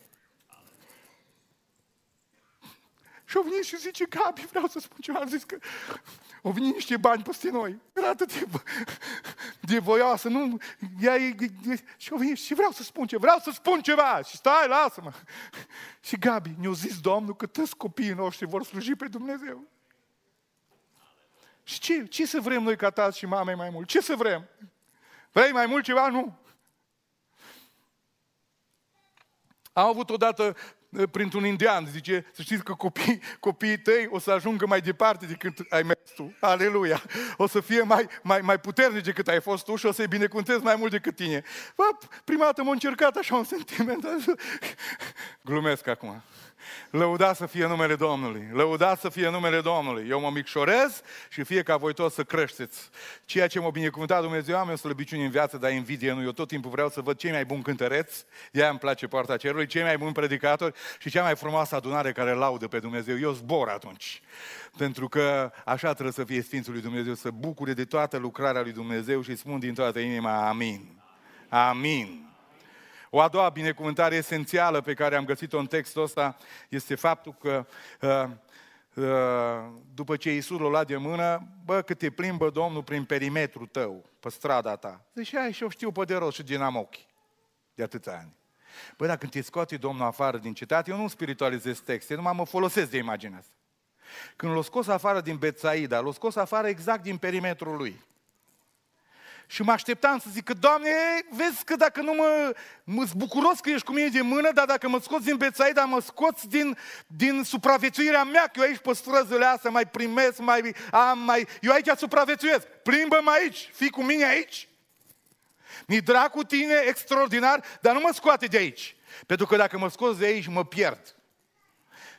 Și au venit și zice, Gabi, vreau să spun ceva. Am zis că au venit niște bani peste noi. Era atât de, de voioasă, nu? Ea, și au venit și vreau să spun ceva, vreau să spun ceva. Și stai, lasă-mă. Și Gabi, ne-a zis Domnul că toți copiii noștri vor sluji pe Dumnezeu. Și ce, ce să vrem noi ca tați și mame mai mult? Ce să vrem? Vrei mai mult ceva? Nu. Am avut odată printr-un indian, zice, să știți că copii, copiii tăi o să ajungă mai departe decât ai mers tu. Aleluia! O să fie mai, mai, mai puternici decât ai fost tu și o să-i binecuvântezi mai mult decât tine. Bă, prima dată m-a încercat așa un sentiment. (laughs) Glumesc acum. Lăuda să fie numele Domnului. Lăuda să fie numele Domnului. Eu mă micșorez și fie ca voi toți să creșteți. Ceea ce m-a binecuvântat Dumnezeu, am eu slăbiciuni în viață, dar invidie nu. Eu tot timpul vreau să văd cei mai buni cântăreți, de îmi place poarta cerului, cei mai buni predicatori și cea mai frumoasă adunare care laudă pe Dumnezeu. Eu zbor atunci. Pentru că așa trebuie să fie Sfințul lui Dumnezeu, să bucure de toată lucrarea lui Dumnezeu și spun din toată inima, amin. Amin. O a doua binecuvântare esențială pe care am găsit-o în textul ăsta este faptul că uh, uh, după ce Iisus l-a luat de mână, bă, cât te plimbă Domnul prin perimetrul tău, pe strada ta. Deci ai și eu știu pe de rost și din am ochi de atâția ani. Bă, dacă te scoate Domnul afară din cetate, eu nu spiritualizez texte, numai mă folosesc de imaginea asta. Când l-a scos afară din Betsaida, l-a scos afară exact din perimetrul lui. Și mă așteptam să zic că, Doamne, vezi că dacă nu mă, mă bucuros că ești cu mine de mână, dar dacă mă scoți din Bețaida, mă scoți din, din supraviețuirea mea, că eu aici pe străzile astea mai primesc, mai am, mai... Eu aici supraviețuiesc. Plimbă-mă aici, fii cu mine aici. Mi drag cu tine, extraordinar, dar nu mă scoate de aici. Pentru că dacă mă scoți de aici, mă pierd.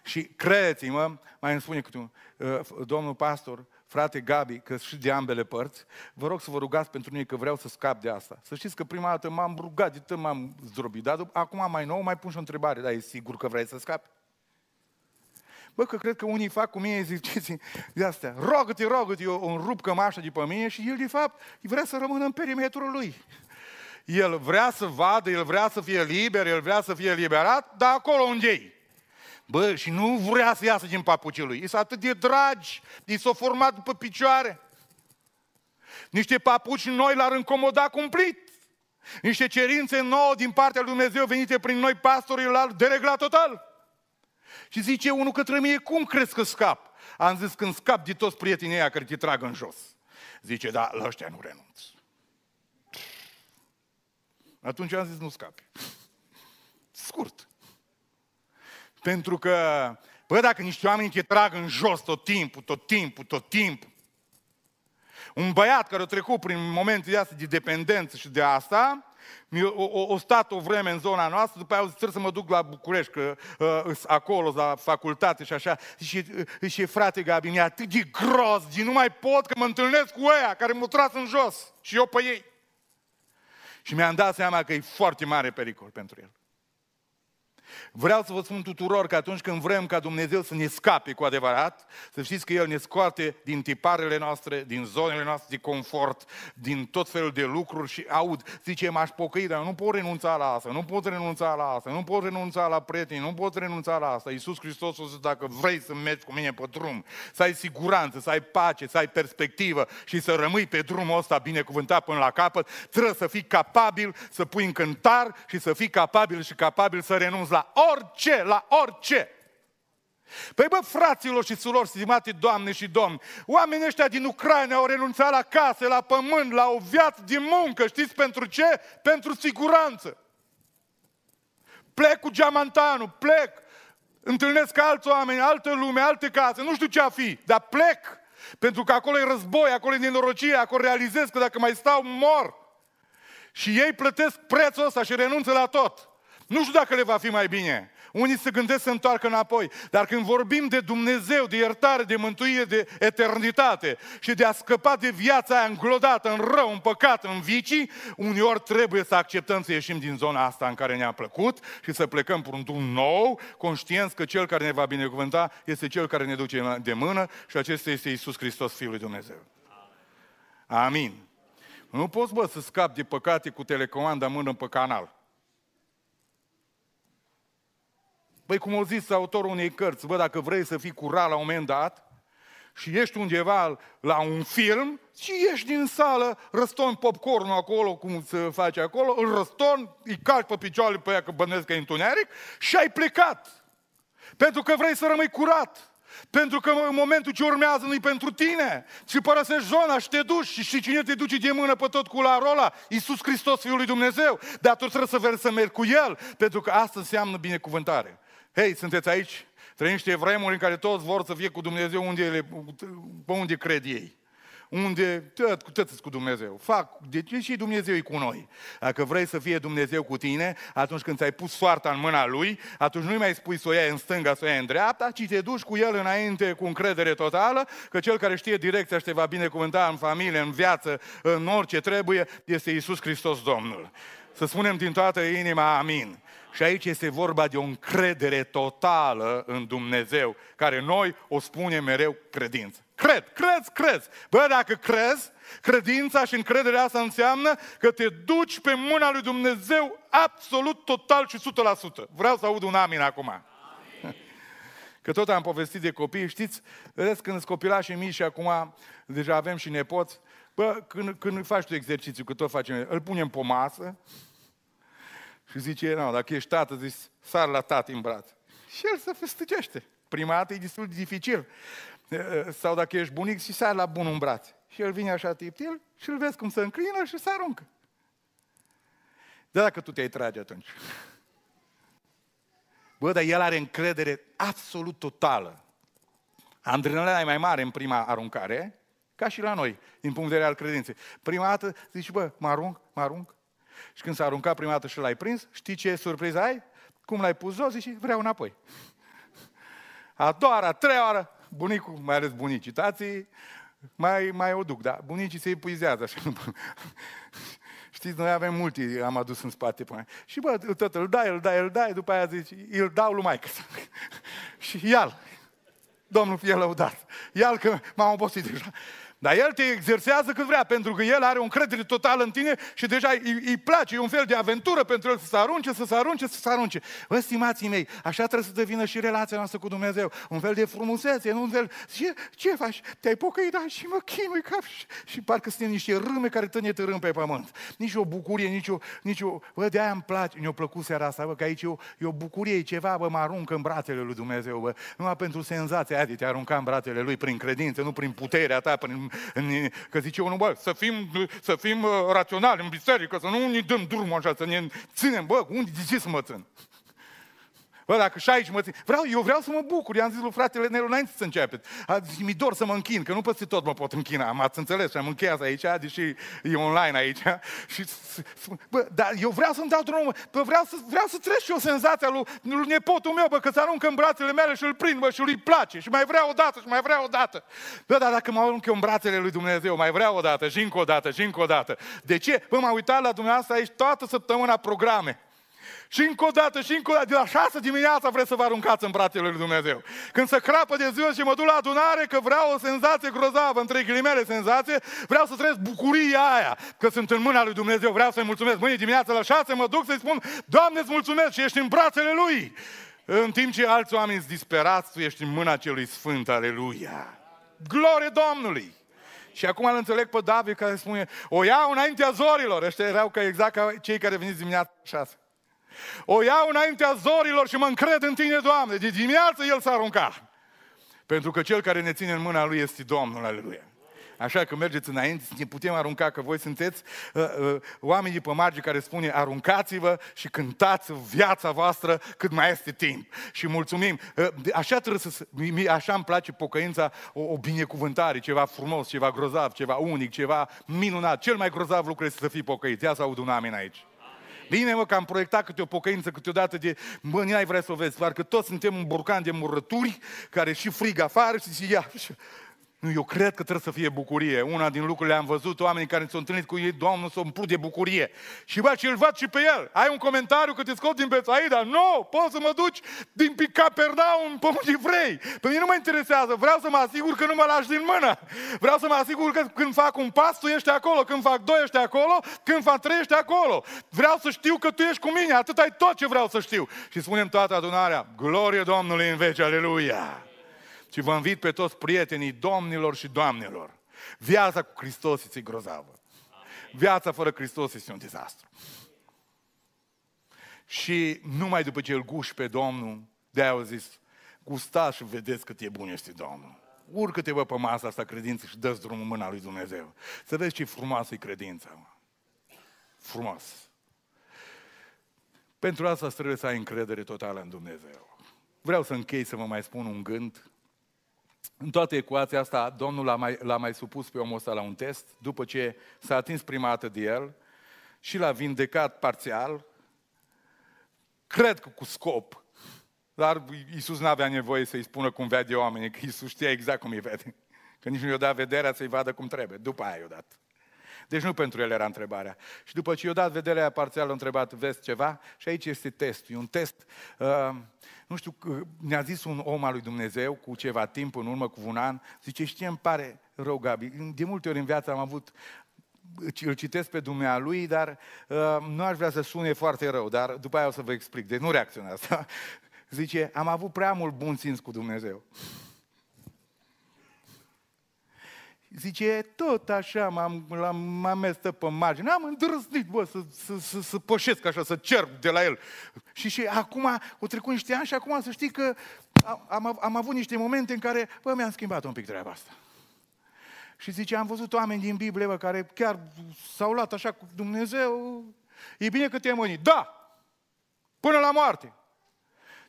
Și credeți-mă, mai îmi spune câte un, uh, domnul pastor, frate Gabi, că și de ambele părți, vă rog să vă rugați pentru mine că vreau să scap de asta. Să știți că prima dată m-am rugat, de tot m-am zdrobit, dar acum mai nou mai pun și o întrebare, dar e sigur că vrei să scapi? Bă, că cred că unii fac cu mine, ziceți de astea, rogă-te, rogă-te, eu îmi rup cămașa de pe mine și el, de fapt, vrea să rămână în perimetrul lui. El vrea să vadă, el vrea să fie liber, el vrea să fie liberat, dar acolo unde e. Bă, și nu vrea să iasă din papucii lui. Sunt atât de dragi, i s-au format după picioare. Niște papuci noi l-ar încomoda cumplit. Niște cerințe nouă din partea lui Dumnezeu venite prin noi pastorii l-ar deregla total. Și zice unul către mine, cum crezi că scap? Am zis, când scap de toți prietenii ăia care te trag în jos. Zice, da, la ăștia nu renunț. Atunci am zis, nu scapi. Scurt. Pentru că, bă, dacă niște oameni te trag în jos tot timpul, tot timpul, tot timpul, un băiat care a trecut prin momente de astea de dependență și de asta, o, o, o stat o vreme în zona noastră, după aia zis, trebuie să mă duc la București, că uh, acolo, la facultate și așa. Și, uh, și frate Gabi, mi-e atât de gros, de nu mai pot că mă întâlnesc cu ăia care m-au tras în jos și eu pe ei. Și mi-am dat seama că e foarte mare pericol pentru el. Vreau să vă spun tuturor că atunci când vrem ca Dumnezeu să ne scape cu adevărat, să știți că El ne scoate din tiparele noastre, din zonele noastre de confort, din tot felul de lucruri și aud, zice, m-aș pocăi, dar nu pot renunța la asta, nu pot renunța la asta, nu pot renunța la prieteni, nu pot renunța la asta. Iisus Hristos a zis, dacă vrei să mergi cu mine pe drum, să ai siguranță, să ai pace, să ai perspectivă și să rămâi pe drumul ăsta binecuvântat până la capăt, trebuie să fii capabil să pui în cântar și să fii capabil și capabil să renunți la la orice, la orice. Păi bă, fraților și surorilor, stimate doamne și domni, oamenii ăștia din Ucraina au renunțat la case, la pământ, la o viață din muncă. Știți pentru ce? Pentru siguranță. Plec cu geamantanul, plec, întâlnesc alți oameni, altă lume, alte case, nu știu ce a fi, dar plec. Pentru că acolo e război, acolo e nenorocire, acolo realizez că dacă mai stau, mor. Și ei plătesc prețul ăsta și renunță la tot. Nu știu dacă le va fi mai bine. Unii se gândesc să întoarcă înapoi. Dar când vorbim de Dumnezeu, de iertare, de mântuire, de eternitate și de a scăpa de viața aia înglodată în rău, în păcat, în vicii, uneori trebuie să acceptăm să ieșim din zona asta în care ne-a plăcut și să plecăm pe un drum nou, conștienți că Cel care ne va binecuvânta este Cel care ne duce de mână și acesta este Isus Hristos, Fiul lui Dumnezeu. Amin. Nu poți, bă, să scapi de păcate cu telecomanda mână pe canal. Băi, cum au zis autorul unei cărți, bă, dacă vrei să fii curat la un moment dat și ești undeva la un film și ești din sală, răstorni popcornul acolo, cum se face acolo, îl răstorni, îi calci pe picioare pe ea că bănesc că e întuneric și ai plecat. Pentru că vrei să rămâi curat. Pentru că în momentul ce urmează nu-i pentru tine. Și părăsești zona și te duci. Și știi cine te duce de mână pe tot cularul ăla? Iisus Hristos, Fiul lui Dumnezeu. Dar tu trebuie să vrei să mergi cu El. Pentru că asta înseamnă binecuvântare. Hei, sunteți aici? Trăim niște vremuri în care toți vor să fie cu Dumnezeu unde, pe unde cred ei. Unde tot, cu tot cu Dumnezeu. Fac, de ce și Dumnezeu e cu noi? Dacă vrei să fie Dumnezeu cu tine, atunci când ți-ai pus soarta în mâna Lui, atunci nu-i mai spui să o iei în stânga, să o iei în dreapta, ci te duci cu El înainte cu încredere totală, că Cel care știe direcția și te va binecuvânta în familie, în viață, în orice trebuie, este Isus Hristos Domnul. Să spunem din toată inima, amin. Și aici este vorba de o încredere totală în Dumnezeu, care noi o spunem mereu credință. Cred, crezi, crezi. Bă, dacă crezi, credința și încrederea asta înseamnă că te duci pe mâna lui Dumnezeu absolut, total și 100%. Vreau să aud un amin acum. Amin. Că tot am povestit de copii, știți, vedeți când sunt copilași mici și acum deja avem și nepoți, bă, când, când faci tu exercițiu, că tot facem, îl punem pe masă, și zice, nu, dacă ești tată, zici, sar la tati în braț. Și el se festăcește. Prima dată e destul de dificil. Sau dacă ești bunic și sar la bun în braț. Și el vine așa tiptil și îl vezi cum se înclină și se aruncă. Dar dacă tu te-ai trage atunci. Bă, dar el are încredere absolut totală. Adrenalina e mai mare în prima aruncare, ca și la noi, din punct de vedere al credinței. Prima dată zici, bă, mă arunc, mă arunc, și când s-a aruncat prima dată și l-ai prins, știi ce surpriză ai? Cum l-ai pus jos, zici, vreau înapoi. A doua oară, a treia oară, bunicul, mai ales bunicii, tații, mai, mai o duc, da? Bunicii se epuizează așa. (laughs) Știți, noi avem multi, am adus în spate până. Și bă, tot îl dai, îl dai, îl dai, după aia zici, îl dau lui maică. (laughs) și ia Domnul fie lăudat. Ia-l că m-am obosit deja. Dar el te exersează cât vrea, pentru că el are o încredere totală în tine și deja îi, îi place, e un fel de aventură pentru el să se arunce, să se arunce, să se arunce. Vă, stimații mei, așa trebuie să devină și relația noastră cu Dumnezeu. Un fel de frumusețe, nu un fel... Ce, ce faci? Te-ai pocăit, da, și mă chinui cap și, și parcă suntem niște râme care tăne tărâm pe pământ. Nici o bucurie, nici o... Nici o bă, de-aia îmi place, mi-a plăcut seara asta, bă, că aici e o, e o bucurie, e ceva, bă, mă arunc în brațele lui Dumnezeu, bă. Numai pentru senzația aia de te arunca în brațele lui prin credință, nu prin puterea ta, prin, în, Că zice unul, bă, să fim, să fim uh, raționali în biserică, să nu ne dăm drumul așa, să ne ținem, bă, unde, de ce să mă țin? Bă, dacă și aici mă țin, vreau, eu vreau să mă bucur. I-am zis lui fratele Nelu înainte să începeți. A zis, mi dor să mă închin, că nu peste tot mă pot închina. Am ați înțeles și am încheiat aici, deși e online aici. (laughs) Și, bă, dar eu vreau să-mi dau drumul, bă, vreau, să, vreau să trec și o senzație lui, lui nepotul meu, bă, că se aruncă în brațele mele și îl prind, bă, și lui place. Și mai vreau o dată, și mai vreau o dată. Bă, dar dacă mă arunc eu în brațele lui Dumnezeu, mai vreau o dată, și încă o dată, și încă o dată. De ce? Bă, m-am uitat la dumneavoastră aici toată săptămâna programe. Și încă o dată, și încă o dată, de la șase dimineața vreți să vă aruncați în brațele lui Dumnezeu. Când se crapă de ziua și mă duc la adunare că vreau o senzație grozavă, între ghilimele senzație, vreau să trăiesc bucuria aia, că sunt în mâna lui Dumnezeu, vreau să-i mulțumesc. Mâine dimineața la șase mă duc să-i spun, Doamne, îți mulțumesc și ești în brațele lui. În timp ce alți oameni sunt disperați, tu ești în mâna celui sfânt, aleluia. Glorie Domnului! Și acum îl înțeleg pe David care spune, o iau înaintea zorilor. Ăștia erau ca exact ca cei care veniți dimineața șase. O iau înaintea zorilor și mă încred în tine, Doamne. De dimineață el s-a aruncat. Pentru că cel care ne ține în mâna lui este Domnul, aleluia. Așa că mergeți înainte, ne putem arunca, că voi sunteți uh, uh, oamenii pe margine care spune aruncați-vă și cântați viața voastră cât mai este timp. Și mulțumim. Uh, așa trebuie să, așa îmi place pocăința, o, o binecuvântare, ceva frumos, ceva grozav, ceva unic, ceva minunat. Cel mai grozav lucru este să fii pocăit. Ia să aud un amin aici. Bine, mă, că am proiectat câte o pocăință câteodată de, bă, n-ai vrea să o vezi, doar că toți suntem un burcan de murături care și frig afară și zice, ia, nu, eu cred că trebuie să fie bucurie. Una din lucrurile am văzut oameni care s-au întâlnit cu ei, Domnul s-a umplut de bucurie. Și bă, și îl văd și pe el. Ai un comentariu că te scot din Betsaida? Nu, no, poți să mă duci din Capernaum pe unde vrei. Pe mine nu mă interesează. Vreau să mă asigur că nu mă lași din mână. Vreau să mă asigur că când fac un pas, tu ești acolo. Când fac doi, ești acolo. Când fac trei, ești acolo. Vreau să știu că tu ești cu mine. Atât ai tot ce vreau să știu. Și spunem toată adunarea, glorie Domnului în veci, aleluia ci vă invit pe toți prietenii domnilor și doamnelor. Viața cu Hristos este grozavă. Viața fără Hristos este un dezastru. Și numai după ce îl guși pe Domnul, de aia au zis, gustați și vedeți cât e bun este Domnul. Urcă-te, bă, pe masa asta credință și dă drumul în mâna lui Dumnezeu. Să vezi ce frumoasă e credința. Mă. Frumos. Pentru asta trebuie să ai încredere totală în Dumnezeu. Vreau să închei să vă mai spun un gând în toată ecuația asta, Domnul l-a mai, l-a mai supus pe omul ăsta la un test, după ce s-a atins prima dată de el și l-a vindecat parțial, cred că cu scop, dar Iisus n-avea nevoie să-i spună cum vede oamenii, că Iisus știa exact cum îi vede. Că nici nu i-a dat vederea să-i vadă cum trebuie. După aia i-a dat. Deci nu pentru el era întrebarea. Și după ce i-a dat vederea parțială, a întrebat, vezi ceva? Și aici este testul. E un test, uh, nu știu, ne-a zis un om al lui Dumnezeu cu ceva timp în urmă, cu un an, zice, știi, îmi pare rău, Gabi. De multe ori în viață am avut îl citesc pe dumnealui, dar uh, nu aș vrea să sune foarte rău, dar după aia o să vă explic. Deci nu reacționează. (laughs) Zice, am avut prea mult bun simț cu Dumnezeu. Zice, tot așa m-am, m-am mers pe margine, am îndrăznit, bă, să, să, să, să pășesc așa, să cer de la el. Și, și acum, o trecut niște ani și acum să știi că am, am avut niște momente în care, bă, mi-am schimbat un pic treaba asta. Și zice, am văzut oameni din Biblie, bă, care chiar s-au luat așa cu Dumnezeu. E bine că te mâini. Da! Până la moarte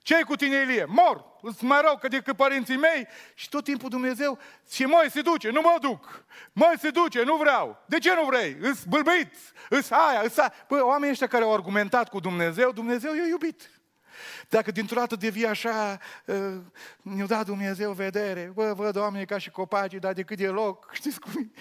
ce cu tine, Ilie? Mor! Îți mai rău că decât părinții mei. Și tot timpul Dumnezeu, și mai se duce, nu mă duc. Mai se duce, nu vreau. De ce nu vrei? Îți bâlbâit, îți aia, îți aia. Bă, oamenii ăștia care au argumentat cu Dumnezeu, Dumnezeu i-a iubit. Dacă dintr-o dată devii așa, uh, ne-a dat Dumnezeu vedere, bă, văd oamenii ca și copacii, dar de cât de loc, (laughs) știți cum e?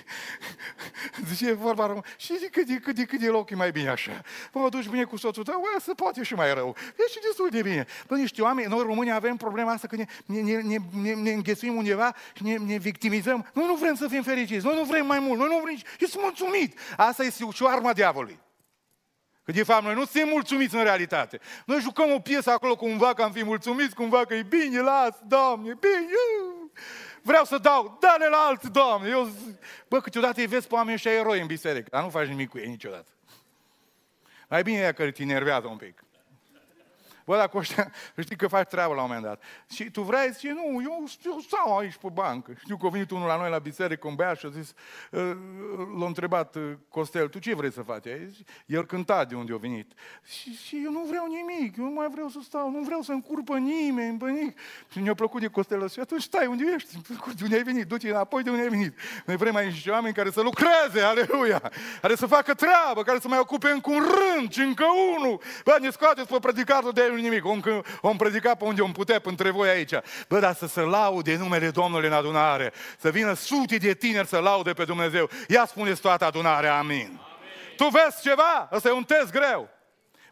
Zice vorba român, și de cât de, cât de, cât de loc e mai bine așa. Bă, mă duci bine cu soțul tău, bă, se poate și mai rău. Deci destul de bine. Bă, niște oameni, noi români avem problema asta că ne, ne, ne, ne, ne, ne înghesuim undeva și ne, ne victimizăm. Noi nu vrem să fim fericiți, noi nu vrem mai mult, noi nu vrem, ești mulțumit. Asta este și o arma diavolului. Că de fapt noi nu suntem mulțumiți în realitate. Noi jucăm o piesă acolo cumva că am fi mulțumiți, cumva că e bine, las, Doamne, bine. Vreau să dau, dă-le la alții, Doamne. Eu, bă, câteodată îi vezi pe oameni ăștia eroi în biserică, dar nu faci nimic cu ei niciodată. Mai bine e că te enervează un pic. Bă, dacă ăștia, (laughs) știi că faci treabă la un moment dat. Și tu vrei, zice, nu, eu, eu stau aici pe bancă. Știu că a venit unul la noi la biserică, un băiat și a zis, ă, l-a întrebat ă, Costel, tu ce vrei să faci aici? El cânta de unde a venit. Și, și eu nu vreau nimic, eu nu mai vreau să stau, nu vreau să încurpă nimeni, pe nimic. Și mi-a plăcut de Costel și atunci stai unde ești, de unde ai venit, du-te înapoi de unde ai venit. Noi vrem aici oameni care să lucreze, aleluia, care să facă treabă, care să mai ocupe încă un rând și încă unul. Bă, ne scoateți pe predicatul de nimic. Om, om predica pe unde om putea între voi aici. Bă, dar să se laude numele Domnului în adunare. Să vină sute de tineri să laude pe Dumnezeu. Ia spuneți toată adunarea, amin. amin. Tu vezi ceva? Ăsta e un test greu.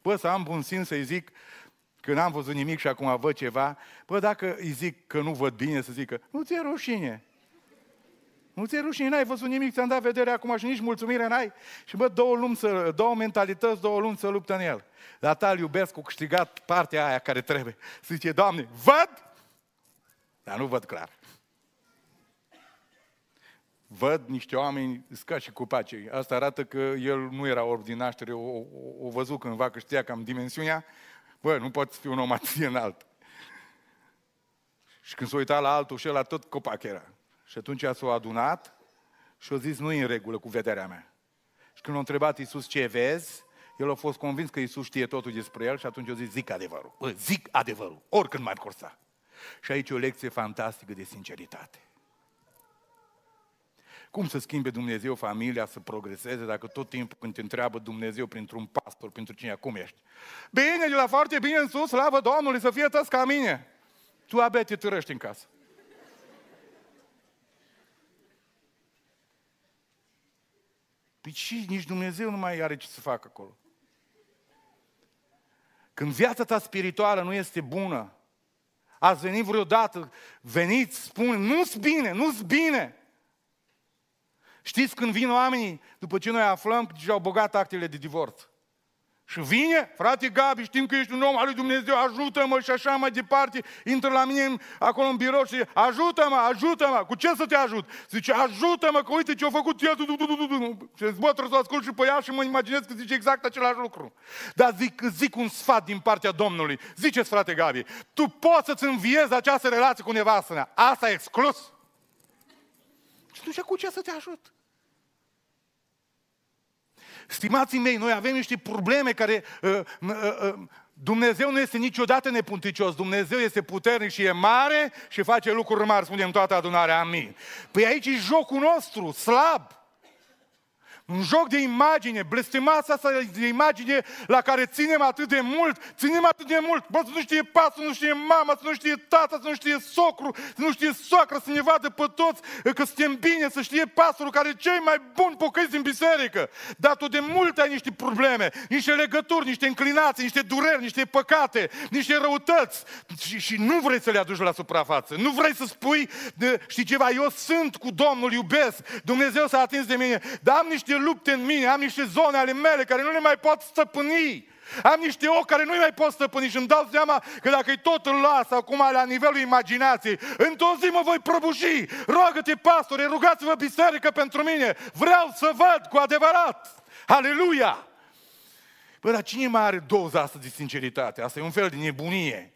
Bă, să am bun simț să-i zic că n-am văzut nimic și acum văd ceva, bă, dacă îi zic că nu văd bine, să zică, nu ți-e rușine. Nu ți-e rușine, n-ai văzut nimic, ți-am dat vedere acum și nici mulțumire n-ai. Și bă, două, lumi să, două mentalități, două luni să luptă în el. Dar ta iubesc, cu câștigat partea aia care trebuie. Să zice, Doamne, văd, dar nu văd clar. Văd niște oameni ca și cupacei. Asta arată că el nu era orb din naștere, o, o, o văzut cândva că știa cam dimensiunea. Bă, nu poți fi un om atât de înalt. Și când s-a uitat la altul și la tot copac era. Și atunci s-a adunat și a zis, nu e în regulă cu vederea mea. Și când a întrebat Iisus ce vezi, el a fost convins că Iisus știe totul despre el și atunci a zis, zic adevărul. Bă, zic adevărul, oricând m-ar corsa. Și aici e o lecție fantastică de sinceritate. Cum să schimbe Dumnezeu familia să progreseze dacă tot timpul când te întreabă Dumnezeu printr-un pastor, pentru cine cum ești? Bine, de la foarte bine în sus, slavă Domnului, să fie tăți ca mine. Tu abia te târăști în casă. Păi și nici Dumnezeu nu mai are ce să facă acolo. Când viața ta spirituală nu este bună, ați venit vreodată, veniți, spun, nu-ți bine, nu-ți bine. Știți când vin oamenii, după ce noi aflăm că deja au băgat actele de divorț. Și vine, frate Gabi, știm că ești un om al lui Dumnezeu, ajută-mă și așa mai departe. Intră la mine acolo în birou și ajută-mă, ajută-mă. Cu ce să te ajut? Zice, ajută-mă că uite ce a făcut el. Și zic, bă, trebuie să ascult și pe ea și mă imaginez că zice exact același lucru. Dar zic, zic un sfat din partea Domnului. Ziceți, frate Gabi, tu poți să-ți înviezi această relație cu nevastă mea. Asta e exclus. Și tu cu ce să te ajut? Stimații mei, noi avem niște probleme care uh, uh, uh, Dumnezeu nu este niciodată nepunticios, Dumnezeu este puternic și e mare și face lucruri mari, spunem toată adunarea, amin. Păi aici e jocul nostru, slab. Un joc de imagine, blestemața asta de imagine la care ținem atât de mult, ținem atât de mult. Bă, să nu știe pasul, să nu știe mama, să nu știe tata, să nu știe socru, să nu știe soacră, să ne vadă pe toți că suntem bine, să știe pastorul care e cei mai buni pocăiți din biserică. Dar tu de mult ai niște probleme, niște legături, niște înclinații, niște dureri, niște păcate, niște răutăți și, și nu vrei să le aduci la suprafață. Nu vrei să spui, de, știi ceva, eu sunt cu Domnul, iubesc, Dumnezeu s-a atins de mine, dar am niște lupte în mine, am niște zone ale mele care nu le mai pot stăpâni. Am niște ochi care nu mai pot stăpâni și îmi dau seama că dacă îi tot îl las acum la nivelul imaginației, într-o zi mă voi prăbuși. Roagă-te, pastore, rugați-vă biserică pentru mine. Vreau să văd cu adevărat. Aleluia! Bă, dar cine mai are doza asta de sinceritate? Asta e un fel de nebunie.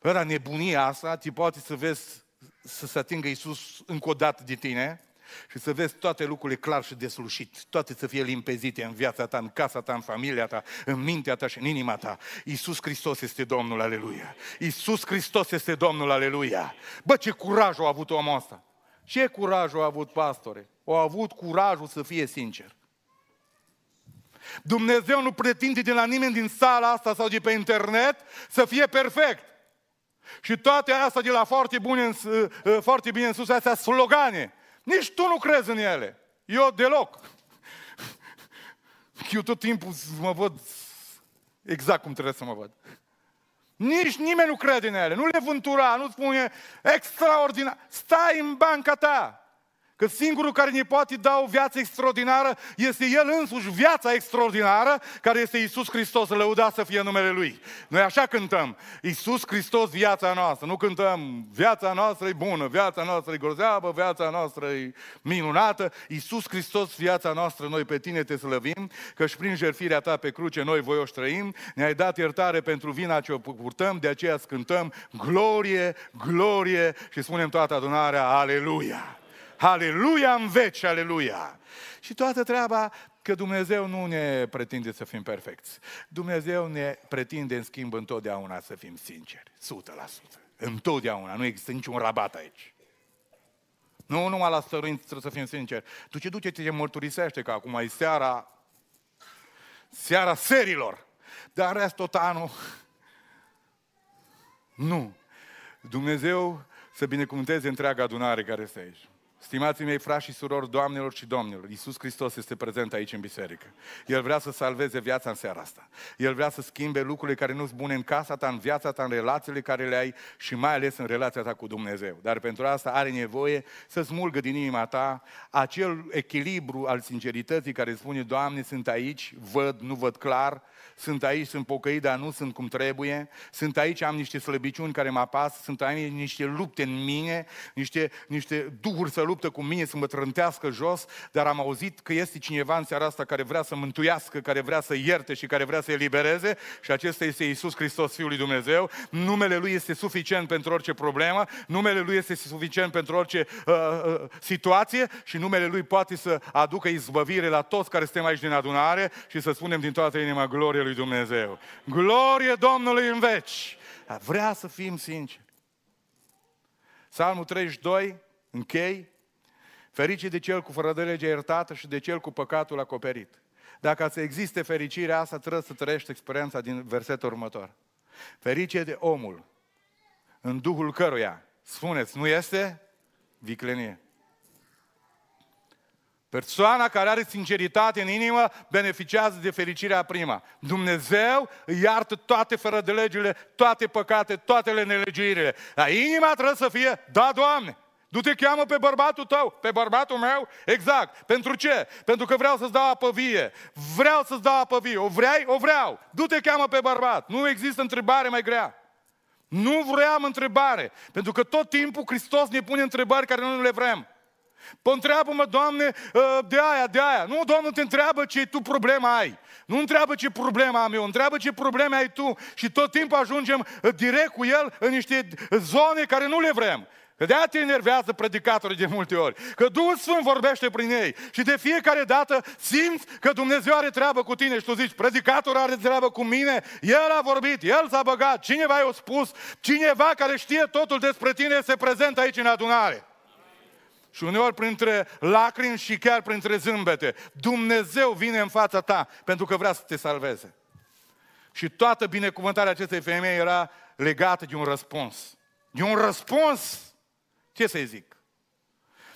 Bă, dar nebunia asta ti poate să vezi să se atingă Iisus încă o dată de tine, și să vezi toate lucrurile clar și deslușit, toate să fie limpezite în viața ta, în casa ta, în familia ta, în mintea ta și în inima ta. Iisus Hristos este Domnul, aleluia! Iisus Hristos este Domnul, aleluia! Bă, ce curaj a avut omul ăsta! Ce curaj a avut pastore? Au avut curajul să fie sincer. Dumnezeu nu pretinde de la nimeni din sala asta sau de pe internet să fie perfect. Și toate astea de la foarte, bune în, uh, foarte bine în sus, astea slogane. Nici tu nu crezi în ele. Eu deloc. Eu tot timpul mă văd exact cum trebuie să mă văd. Nici nimeni nu crede în ele. Nu le vântura, nu spune extraordinar. Stai în banca ta. Că singurul care ne poate da o viață extraordinară este El însuși, viața extraordinară, care este Isus Hristos, lăudat să fie numele Lui. Noi așa cântăm, Isus Hristos, viața noastră. Nu cântăm, viața noastră e bună, viața noastră e grozeavă, viața noastră e minunată. Isus Hristos, viața noastră, noi pe Tine te slăvim, că și prin jertfirea Ta pe cruce noi voi o trăim. Ne-ai dat iertare pentru vina ce o purtăm, de aceea cântăm glorie, glorie și spunem toată adunarea, aleluia! Aleluia în veci, aleluia! Și toată treaba că Dumnezeu nu ne pretinde să fim perfecți. Dumnezeu ne pretinde, în schimb, întotdeauna să fim sinceri. 100%. Întotdeauna. Nu există niciun rabat aici. Nu numai la stăruință trebuie să fim sinceri. Tu ce duce, te mărturisește că acum e seara, seara serilor. Dar rest tot anul, nu. Dumnezeu să binecuvânteze întreaga adunare care este aici. Stimații mei, frați și surori, doamnelor și domnilor, Iisus Hristos este prezent aici în biserică. El vrea să salveze viața în seara asta. El vrea să schimbe lucrurile care nu sunt bune în casa ta, în viața ta, în relațiile care le ai și mai ales în relația ta cu Dumnezeu. Dar pentru asta are nevoie să smulgă din inima ta acel echilibru al sincerității care spune, Doamne, sunt aici, văd, nu văd clar, sunt aici, sunt pocăit, dar nu sunt cum trebuie, sunt aici, am niște slăbiciuni care mă apasă, sunt aici niște lupte în mine, niște, niște duhuri să luptă cu mine, să mă trântească jos, dar am auzit că este cineva în seara asta care vrea să mântuiască, care vrea să ierte și care vrea să elibereze și acesta este Isus Hristos, Fiul lui Dumnezeu. Numele Lui este suficient pentru orice problemă, numele Lui este suficient pentru orice uh, uh, situație și numele Lui poate să aducă izbăvire la toți care suntem aici din adunare și să spunem din toată inima glorie lui Dumnezeu. Glorie Domnului în veci! Vrea să fim sinceri. Psalmul 32, închei, fericit de cel cu fără de legea iertată și de cel cu păcatul acoperit. Dacă să existe fericirea asta, trebuie să trăiești experiența din versetul următor. Ferice de omul în duhul căruia, spuneți, nu este viclenie. Persoana care are sinceritate în inimă beneficiază de fericirea prima. Dumnezeu îi iartă toate fără de legile, toate păcate, toate nelegiuirile. Dar inima trebuie să fie, da, Doamne, Du-te cheamă pe bărbatul tău, pe bărbatul meu, exact. Pentru ce? Pentru că vreau să-ți dau apă vie. Vreau să-ți dau apă vie. O vrei? O vreau. Du-te cheamă pe bărbat. Nu există întrebare mai grea. Nu vreau întrebare. Pentru că tot timpul Hristos ne pune întrebări care nu le vrem. Păi întreabă-mă, Doamne, ă, de aia, de aia. Nu, Doamne, te întreabă ce tu problema ai. Nu întreabă ce problema am eu, întreabă ce probleme ai tu. Și tot timpul ajungem ă, direct cu el în niște zone care nu le vrem. Că de te enervează predicatorii de multe ori. Că Duhul Sfânt vorbește prin ei. Și de fiecare dată simți că Dumnezeu are treabă cu tine și tu zici, predicatorul are treabă cu mine, el a vorbit, el s-a băgat, cineva i-a spus, cineva care știe totul despre tine se prezentă aici în adunare. Și uneori printre lacrimi și chiar printre zâmbete, Dumnezeu vine în fața ta pentru că vrea să te salveze. Și toată binecuvântarea acestei femei era legată de un răspuns. De un răspuns! Ce să-i zic?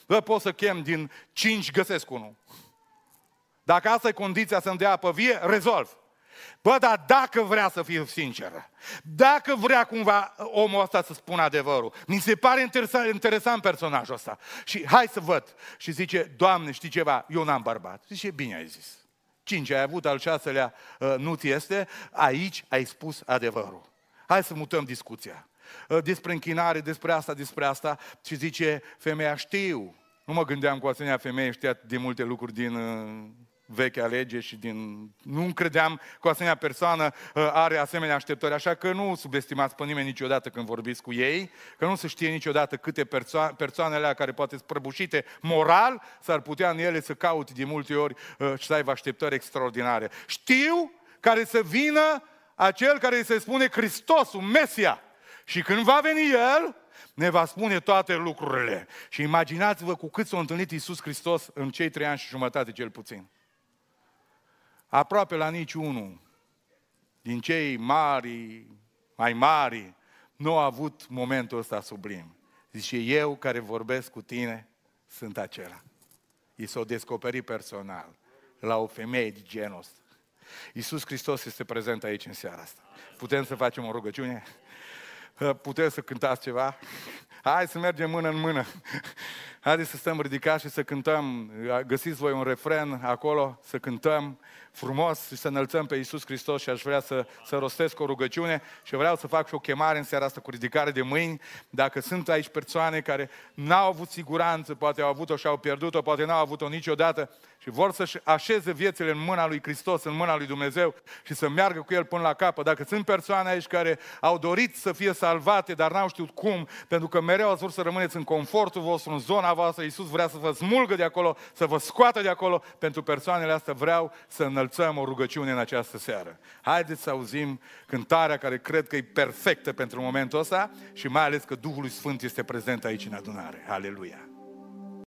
Bă, pot să chem din cinci, găsesc unul. Dacă asta e condiția să-mi dea apă vie, rezolv. Bă, dar dacă vrea să fiu sincer, dacă vrea cumva omul ăsta să spună adevărul, mi se pare interesant, interesant personajul ăsta. Și hai să văd. Și zice, Doamne, știi ceva, eu n-am bărbat. Zice, bine ai zis. Cinci ai avut, al șaselea uh, nu ți este, aici ai spus adevărul. Hai să mutăm discuția. Uh, despre închinare, despre asta, despre asta. Și zice, femeia, știu. Nu mă gândeam cu asemenea femeie, știa de multe lucruri din uh, vechea lege și din... Nu credeam că o asemenea persoană uh, are asemenea așteptări, așa că nu subestimați pe nimeni niciodată când vorbiți cu ei, că nu se știe niciodată câte perso- persoanele care poate sunt prăbușite moral, s-ar putea în ele să caute de multe ori uh, și să aibă așteptări extraordinare. Știu care să vină acel care îi se spune Hristosul, Mesia. Și când va veni El, ne va spune toate lucrurile. Și imaginați-vă cu cât s-a întâlnit Iisus Hristos în cei trei ani și jumătate cel puțin. Aproape la niciunul din cei mari, mai mari, nu a avut momentul ăsta sublim. Zice, eu care vorbesc cu tine sunt acela. I s-o descoperi personal la o femeie de genul ăsta. Iisus Hristos este prezent aici în seara asta. Putem să facem o rugăciune? Puteți să cântați ceva? Hai să mergem mână în mână. Haideți să stăm ridicați și să cântăm. Găsiți voi un refren acolo, să cântăm frumos și să înălțăm pe Iisus Hristos și aș vrea să, să rostesc o rugăciune și vreau să fac și o chemare în seara asta cu ridicare de mâini. Dacă sunt aici persoane care n-au avut siguranță, poate au avut-o și au pierdut-o, poate n-au avut-o niciodată și vor să-și așeze viețile în mâna lui Hristos, în mâna lui Dumnezeu și să meargă cu El până la capăt. Dacă sunt persoane aici care au dorit să fie salvate, dar n-au știut cum, pentru că mereu ați vrut să rămâneți în confortul vostru, în zona voastră, Iisus vrea să vă smulgă de acolo, să vă scoată de acolo. Pentru persoanele astea vreau să înălțăm o rugăciune în această seară. Haideți să auzim cântarea care cred că e perfectă pentru momentul ăsta și mai ales că Duhul Sfânt este prezent aici în adunare. Aleluia!